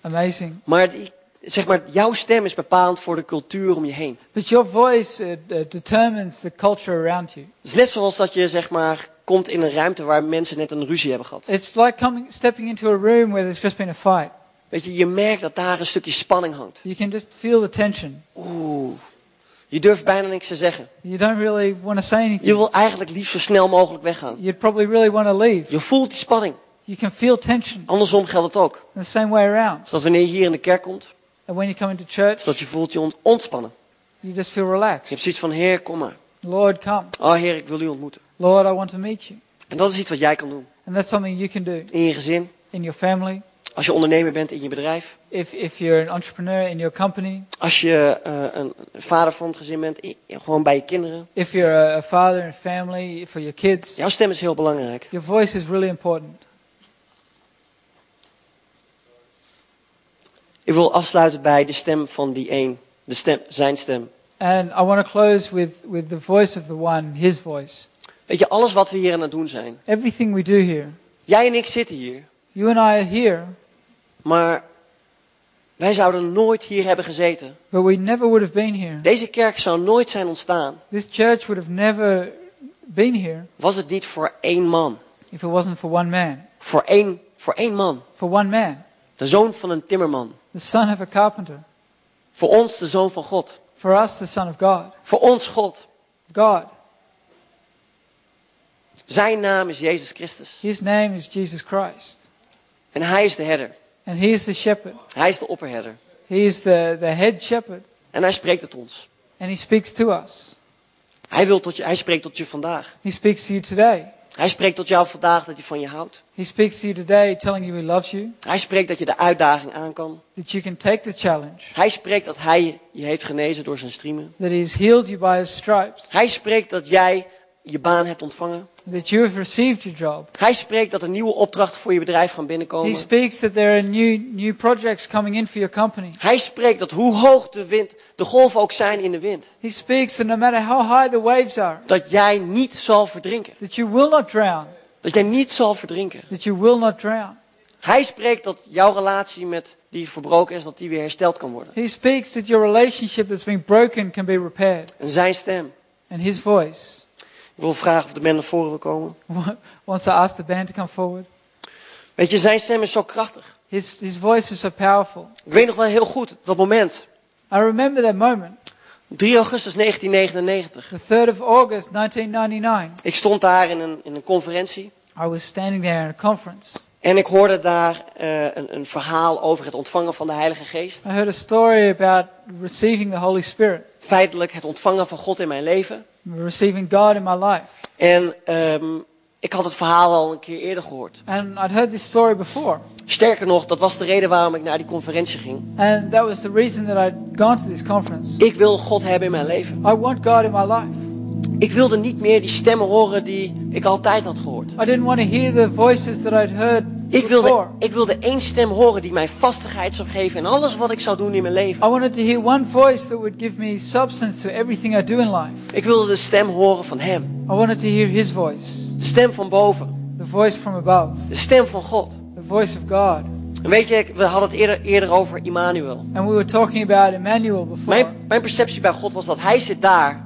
Amazing. Maar, die, zeg maar jouw stem is bepalend voor de cultuur om je heen. But your voice uh, uh, determines the culture around you. Het is net zoals dat je zeg maar komt in een ruimte waar mensen net een ruzie hebben gehad. It's like coming, stepping into a room where there's just been a fight. Weet je, je merkt dat daar een stukje spanning hangt. You can just feel the tension. Oeh. Je durft bijna niks te zeggen. You don't really want to say Je anything. wil eigenlijk liefst zo snel mogelijk weggaan. You'd probably really want to leave. Je voelt die spanning. You can feel tension. Andersom geldt het ook. The same way around. Dus dat wanneer je hier in de kerk komt, And when you come into church, dat je voelt je ont- ontspannen. you just feel Je relaxed. hebt zoiets van, Heer, kom maar. Lord, come. Oh Heer, ik wil u ontmoeten. Lord, I want to meet you. En dat is iets wat jij kan doen. And that's something you can do In je gezin, in your family. als je ondernemer bent in je bedrijf. If, if you're an entrepreneur in your company. Als je eh, een vader van het gezin bent, gewoon bij je kinderen. If you're a, father in family, for your kids. Jouw stem is heel belangrijk. Your voice is really important. Ik wil afsluiten bij de stem van die een. De stem, zijn stem. And I want to close with, with the voice of the one, his voice. Weet je, alles wat we hier aan het doen zijn. Everything we do here. Jij en ik zitten hier. You and I are here, Maar wij zouden nooit hier hebben gezeten. but we never would have been here. Deze kerk zou nooit zijn ontstaan. This church would have never been here Was het niet voor één man. if it wasn't for one man. Voor één, voor één man. For one man, De zoon van een timmerman. the son of a carpenter. Voor ons de zoon van God. For us, the son of God. Voor ons God. God. Zijn naam is Jezus Christus. His name is Jesus Christ. En hij is de herder. And he is the shepherd. Hij is de opperherder. He is the, the head shepherd. En hij spreekt tot ons. And he speaks to us. Hij, wil tot je, hij spreekt tot je vandaag. He speaks to you today. Hij spreekt tot jou vandaag dat hij van je houdt. He speaks to you today, telling you he loves you, Hij spreekt dat je de uitdaging aan kan. that you can take the challenge, Hij spreekt dat hij je heeft genezen door zijn striemen. that he has healed you by his stripes, Hij spreekt dat jij je baan hebt ontvangen. that you have received your job. Hij spreekt dat er nieuwe opdrachten voor je bedrijf gaan He binnenkomen. speaks that there are new, new projects coming in for your company. Hij spreekt dat hoe hoog de wind, de golven ook zijn in de wind, He speaks that no matter how high the waves are, dat jij niet zal verdrinken. that you will not drown, Dat jij niet zal verdrinken. that you will not drown. Hij spreekt dat jouw relatie met die verbroken is, dat die weer hersteld kan worden. He speaks that your relationship that's been broken can be repaired. En zijn stem. And his voice, Ik wil vragen of de band naar voren wil komen. [LAUGHS] wants to ask the band to come forward. Weet je, zijn stem is zo krachtig. His, his voice is so powerful. Ik weet nog wel heel goed dat moment. I remember that moment, 3 augustus 1999. the 3rd of August 1999. Ik stond daar in een, in een conferentie. I was standing there in a conference. En ik hoorde daar eh, een, een verhaal over het ontvangen van de Heilige Geest. I heard a story about receiving the Holy Spirit, Feitelijk het ontvangen van God in mijn leven. Receiving God in my life. En ehm, ik had het verhaal al een keer eerder gehoord. And I'd heard this story before. Sterker nog, dat was de reden waarom ik naar die conferentie ging. And that was the reason that I'd gone to this conference. Ik wil God hebben in mijn leven. I want God in my life. Ik wilde niet meer die stemmen horen die ik altijd had gehoord. I didn't want to hear the voices that I'd heard Ik wilde, ik wilde één stem horen die mij vastigheid zou geven in alles wat ik zou doen in mijn leven. I wanted to hear one voice that would give me substance to everything I do in life. Ik wilde de stem horen van Hem. I wanted to hear His voice, De stem van boven. the voice from above, De stem van God. the voice of God. En weet je, we hadden het eerder, eerder over Immanuel. And we were talking about Emmanuel before. Mijn, mijn perceptie bij God was dat Hij zit daar.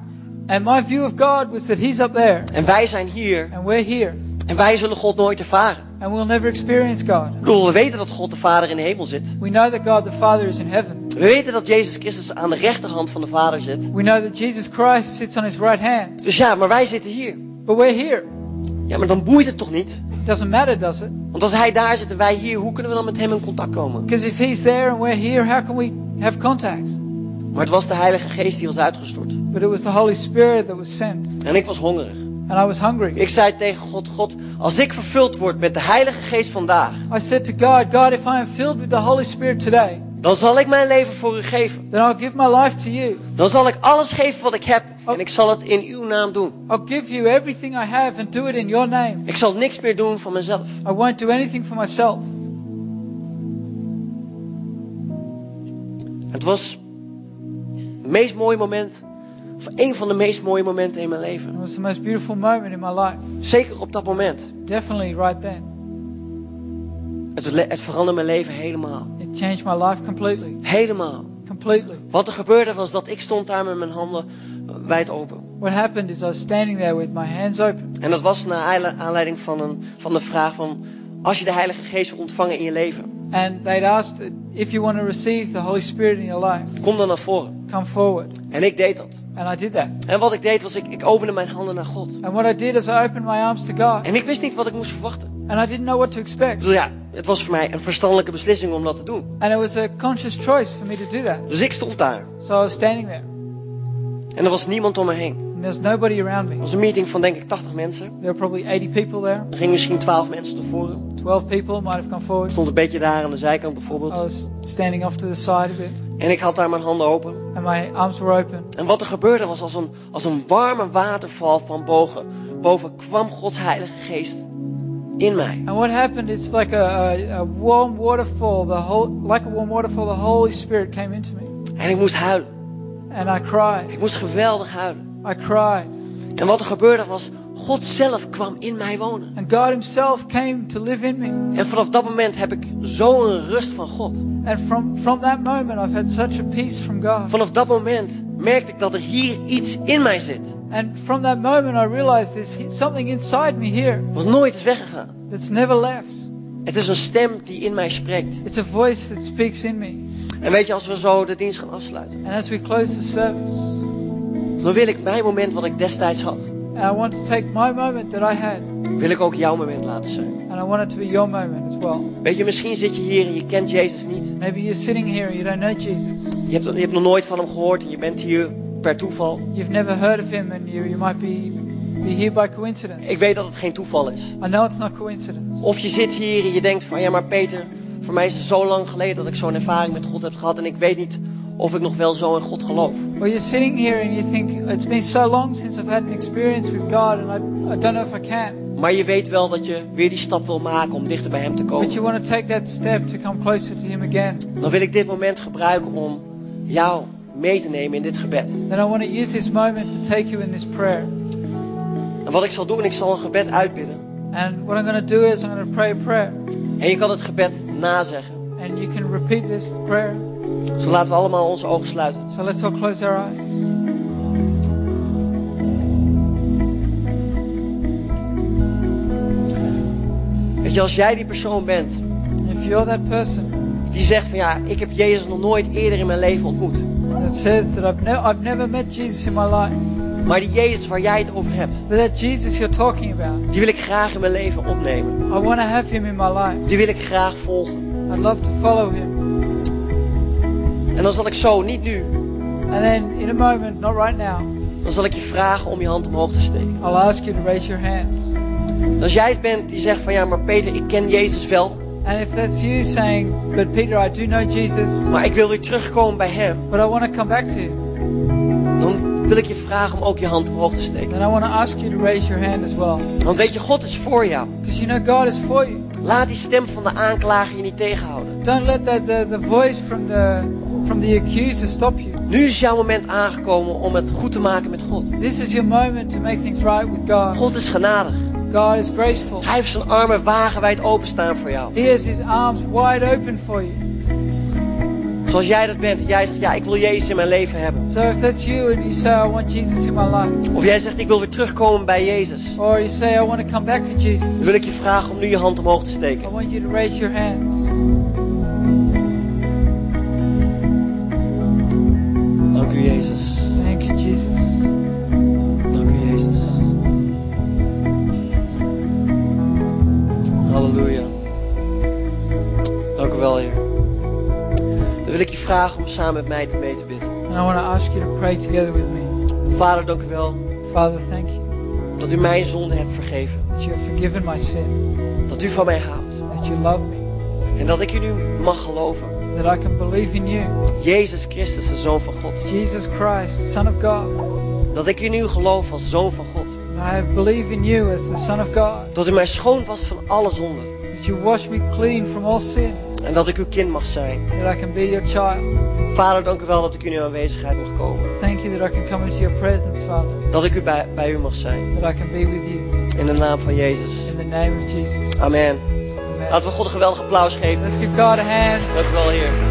And my view of God was that He's up there En wij zijn hier. and we're here. En wij zullen God nooit ervaren. And we'll never experience God. Ik bedoel, we weten dat God de Vader in de hemel zit. We know that God the Father is in heaven. We weten dat Jezus Christus aan de rechterhand van de Vader zit. We know that Jesus Christ sits on His right hand. Dus ja, maar wij zitten hier. But we're here. Ja, maar dan boeit het toch niet? It doesn't matter, does it? Want als Hij daar zit en wij hier, hoe kunnen we dan met Hem in contact komen? Because if He's there and we're here, how can we have contact? Maar het was de Heilige Geest die was uitgestort. but it was the Holy Spirit that was sent. En ik was hongerig. And I was hungry. Ik zei tegen God, God, als ik vervuld word met de Heilige Geest vandaag, I said to God, God, if I am filled with the Holy Spirit today, dan zal ik mijn leven voor u geven. then I'll give my life to you. Dan zal ik alles geven wat ik heb en ik zal het in uw naam doen. I'll give you everything I have and do it in your name. Ik zal niks meer doen van mezelf. I won't do anything for myself. Het was meest mooie moment, of een van de meest mooie momenten in mijn leven. It was the most beautiful moment in my life. Zeker op dat moment. Definitely right then. Het, het veranderde mijn leven helemaal. It changed my life completely. Helemaal. Completely. Wat er gebeurde was dat ik stond daar met mijn handen wijd open. What happened is I was standing there with my hands open. En dat was naar aanle- aanleiding van, een, van de vraag van... Als je de Heilige Geest wil ontvangen in je leven, And they'd asked if you want to receive the Holy Spirit in your life, kom dan naar voren. come forward. En ik deed dat. And I did that. En wat ik deed was, ik, ik opende mijn handen naar God. And what I did is I opened my arms to God. En ik wist niet wat ik moest verwachten. And I didn't know what to Ik expect. bedoel, ja, het was voor mij een verstandelijke beslissing om dat te doen. And it was a conscious choice for me to do that. Dus ik stond daar. So I was standing there. En er was niemand om me heen. And there was nobody around me. Het was een meeting van denk ik 80 mensen. There were probably 80 people there. Er gingen misschien 12 mensen naar voren. 12 people might have come Ik forward. stond een beetje daar aan de zijkant bijvoorbeeld. I was standing off to the side a bit. En ik had daar mijn handen open. And my arms were open. En wat er gebeurde was als een, als een warme waterval van boven. Boven kwam Gods Heilige Geest in mij. And what happened is like a, a, a warm waterfall. The whole, like a warm waterfall, the Holy Spirit came into me. En ik moest huilen. And I cried. Ik moest geweldig huilen. I cried. En wat er gebeurde was, God zelf kwam in mij wonen. And God Himself came to live in me. En vanaf dat moment heb ik zo'n rust van God. And from, from that moment, I've had such a peace from God. Vanaf dat moment merkte ik dat er hier iets in mij zit. And from that moment, I realized there's he- something inside me here Was nooit is weggegaan. that's never left. Het is een stem die in mij spreekt. It's a voice that speaks in me. En weet je, als we zo de dienst gaan afsluiten, And as we close the service, dan wil ik mijn moment wat ik destijds had, I want to take my moment that I had, wil ik ook jouw moment laten zijn. and I want it to be your moment as well. Weet je, misschien zit je hier en je kent Jezus niet. Maybe you're sitting here and you don't know Jesus. Je hebt, je hebt nog nooit van hem gehoord en je bent hier per toeval. You've never heard of him, and you, you might be, be here by coincidence. Ik weet dat het geen toeval is. I know it's not coincidence. Of je zit hier en je denkt van, ja maar Peter, voor mij is het zo lang geleden dat ik zo'n ervaring met God heb gehad en ik weet niet of ik nog wel zo in God geloof. Or you're sitting here and you think, it's been so long since I've had an experience with God, and I, I don't know if I can. Maar je weet wel dat je weer die stap wil maken om dichter bij hem te But komen. you want to take that step to come closer to Him again. Dan wil ik dit moment gebruiken om jou mee te nemen in dit gebed. Then I want to use this moment to take you in this prayer. En wat ik zal doen, ik zal een gebed uitbidden. And what I'm going to do is I'm going to pray a prayer. En je kan het gebed nazeggen. And you can repeat this prayer. Zo laten we allemaal onze ogen sluiten. So let's all close our eyes. Weet je, als jij die persoon bent If you're that person die zegt van ja, ik heb Jezus nog nooit eerder in mijn leven ontmoet. that says that I've, ne- I've never met Jesus in my life, Maar die Jezus waar jij het over hebt, but that Jesus you're talking about, die wil ik graag in mijn leven opnemen. I want to have him in my life. Die wil ik graag volgen. I'd love to follow him. En dan zal ik zo, niet nu, And then in a moment, not right now, dan zal ik je vragen om je hand omhoog te steken. I'll ask you to raise your hands. En als jij het bent die zegt van ja, maar Peter, ik ken Jezus wel, And if that's you saying, but Peter, I do know Jesus, maar ik wil weer terugkomen bij hem, but I want to come back to him, dan wil ik je vragen om ook je hand omhoog te steken. then I want to ask you to raise your hand as well. Want weet je, God is voor jou. Because you know God is for you. Laat die stem van de aanklager je niet tegenhouden. Don't let the, the, the voice from the, from the accuser stop you. Nu is jouw moment aangekomen om het goed te maken met God. This is your moment to make things right with God. God is genadig. God is graceful. Hij heeft zijn armen wagenwijd openstaan voor jou. He has his arms wide open for you. Zoals jij dat bent. Jij zegt, ja, ik wil Jezus in mijn leven hebben. So if that's you and you say, I want Jesus in my life, Of jij zegt, ik wil weer terugkomen bij Jezus. or you say, I want to come back to Dan Jesus, wil ik je vragen om nu je hand omhoog te I steken. want you to raise your hands. Samen met mij dit mee te bidden. And I want to ask you to pray together with me. Vader, dank u wel Father, thank you dat u mijn zonde hebt vergeven. that you have forgiven my sin, Dat u van mij houdt. that you love me, En dat ik in u mag geloven. that I can believe in you, Jezus Christus, de Zoon van God. Jesus Christ, Son of God. Dat ik in u geloof als Zoon van God. I believe in you as the Son of God, Dat u mij schoon was van alle zonde. that you wash me clean from all sin, En dat ik uw kind mag zijn. that I can be your child. Vader, dank u wel dat ik in uw aanwezigheid mag komen. Thank you that I can come into your presence, Father, Dat ik u bij, bij u mag zijn. that I can be with you. In de naam van Jezus. In the name of Jesus. Amen. Amen. Laten we God een geweldig applaus geven. Let's give God a hand. Dank u wel, Heer.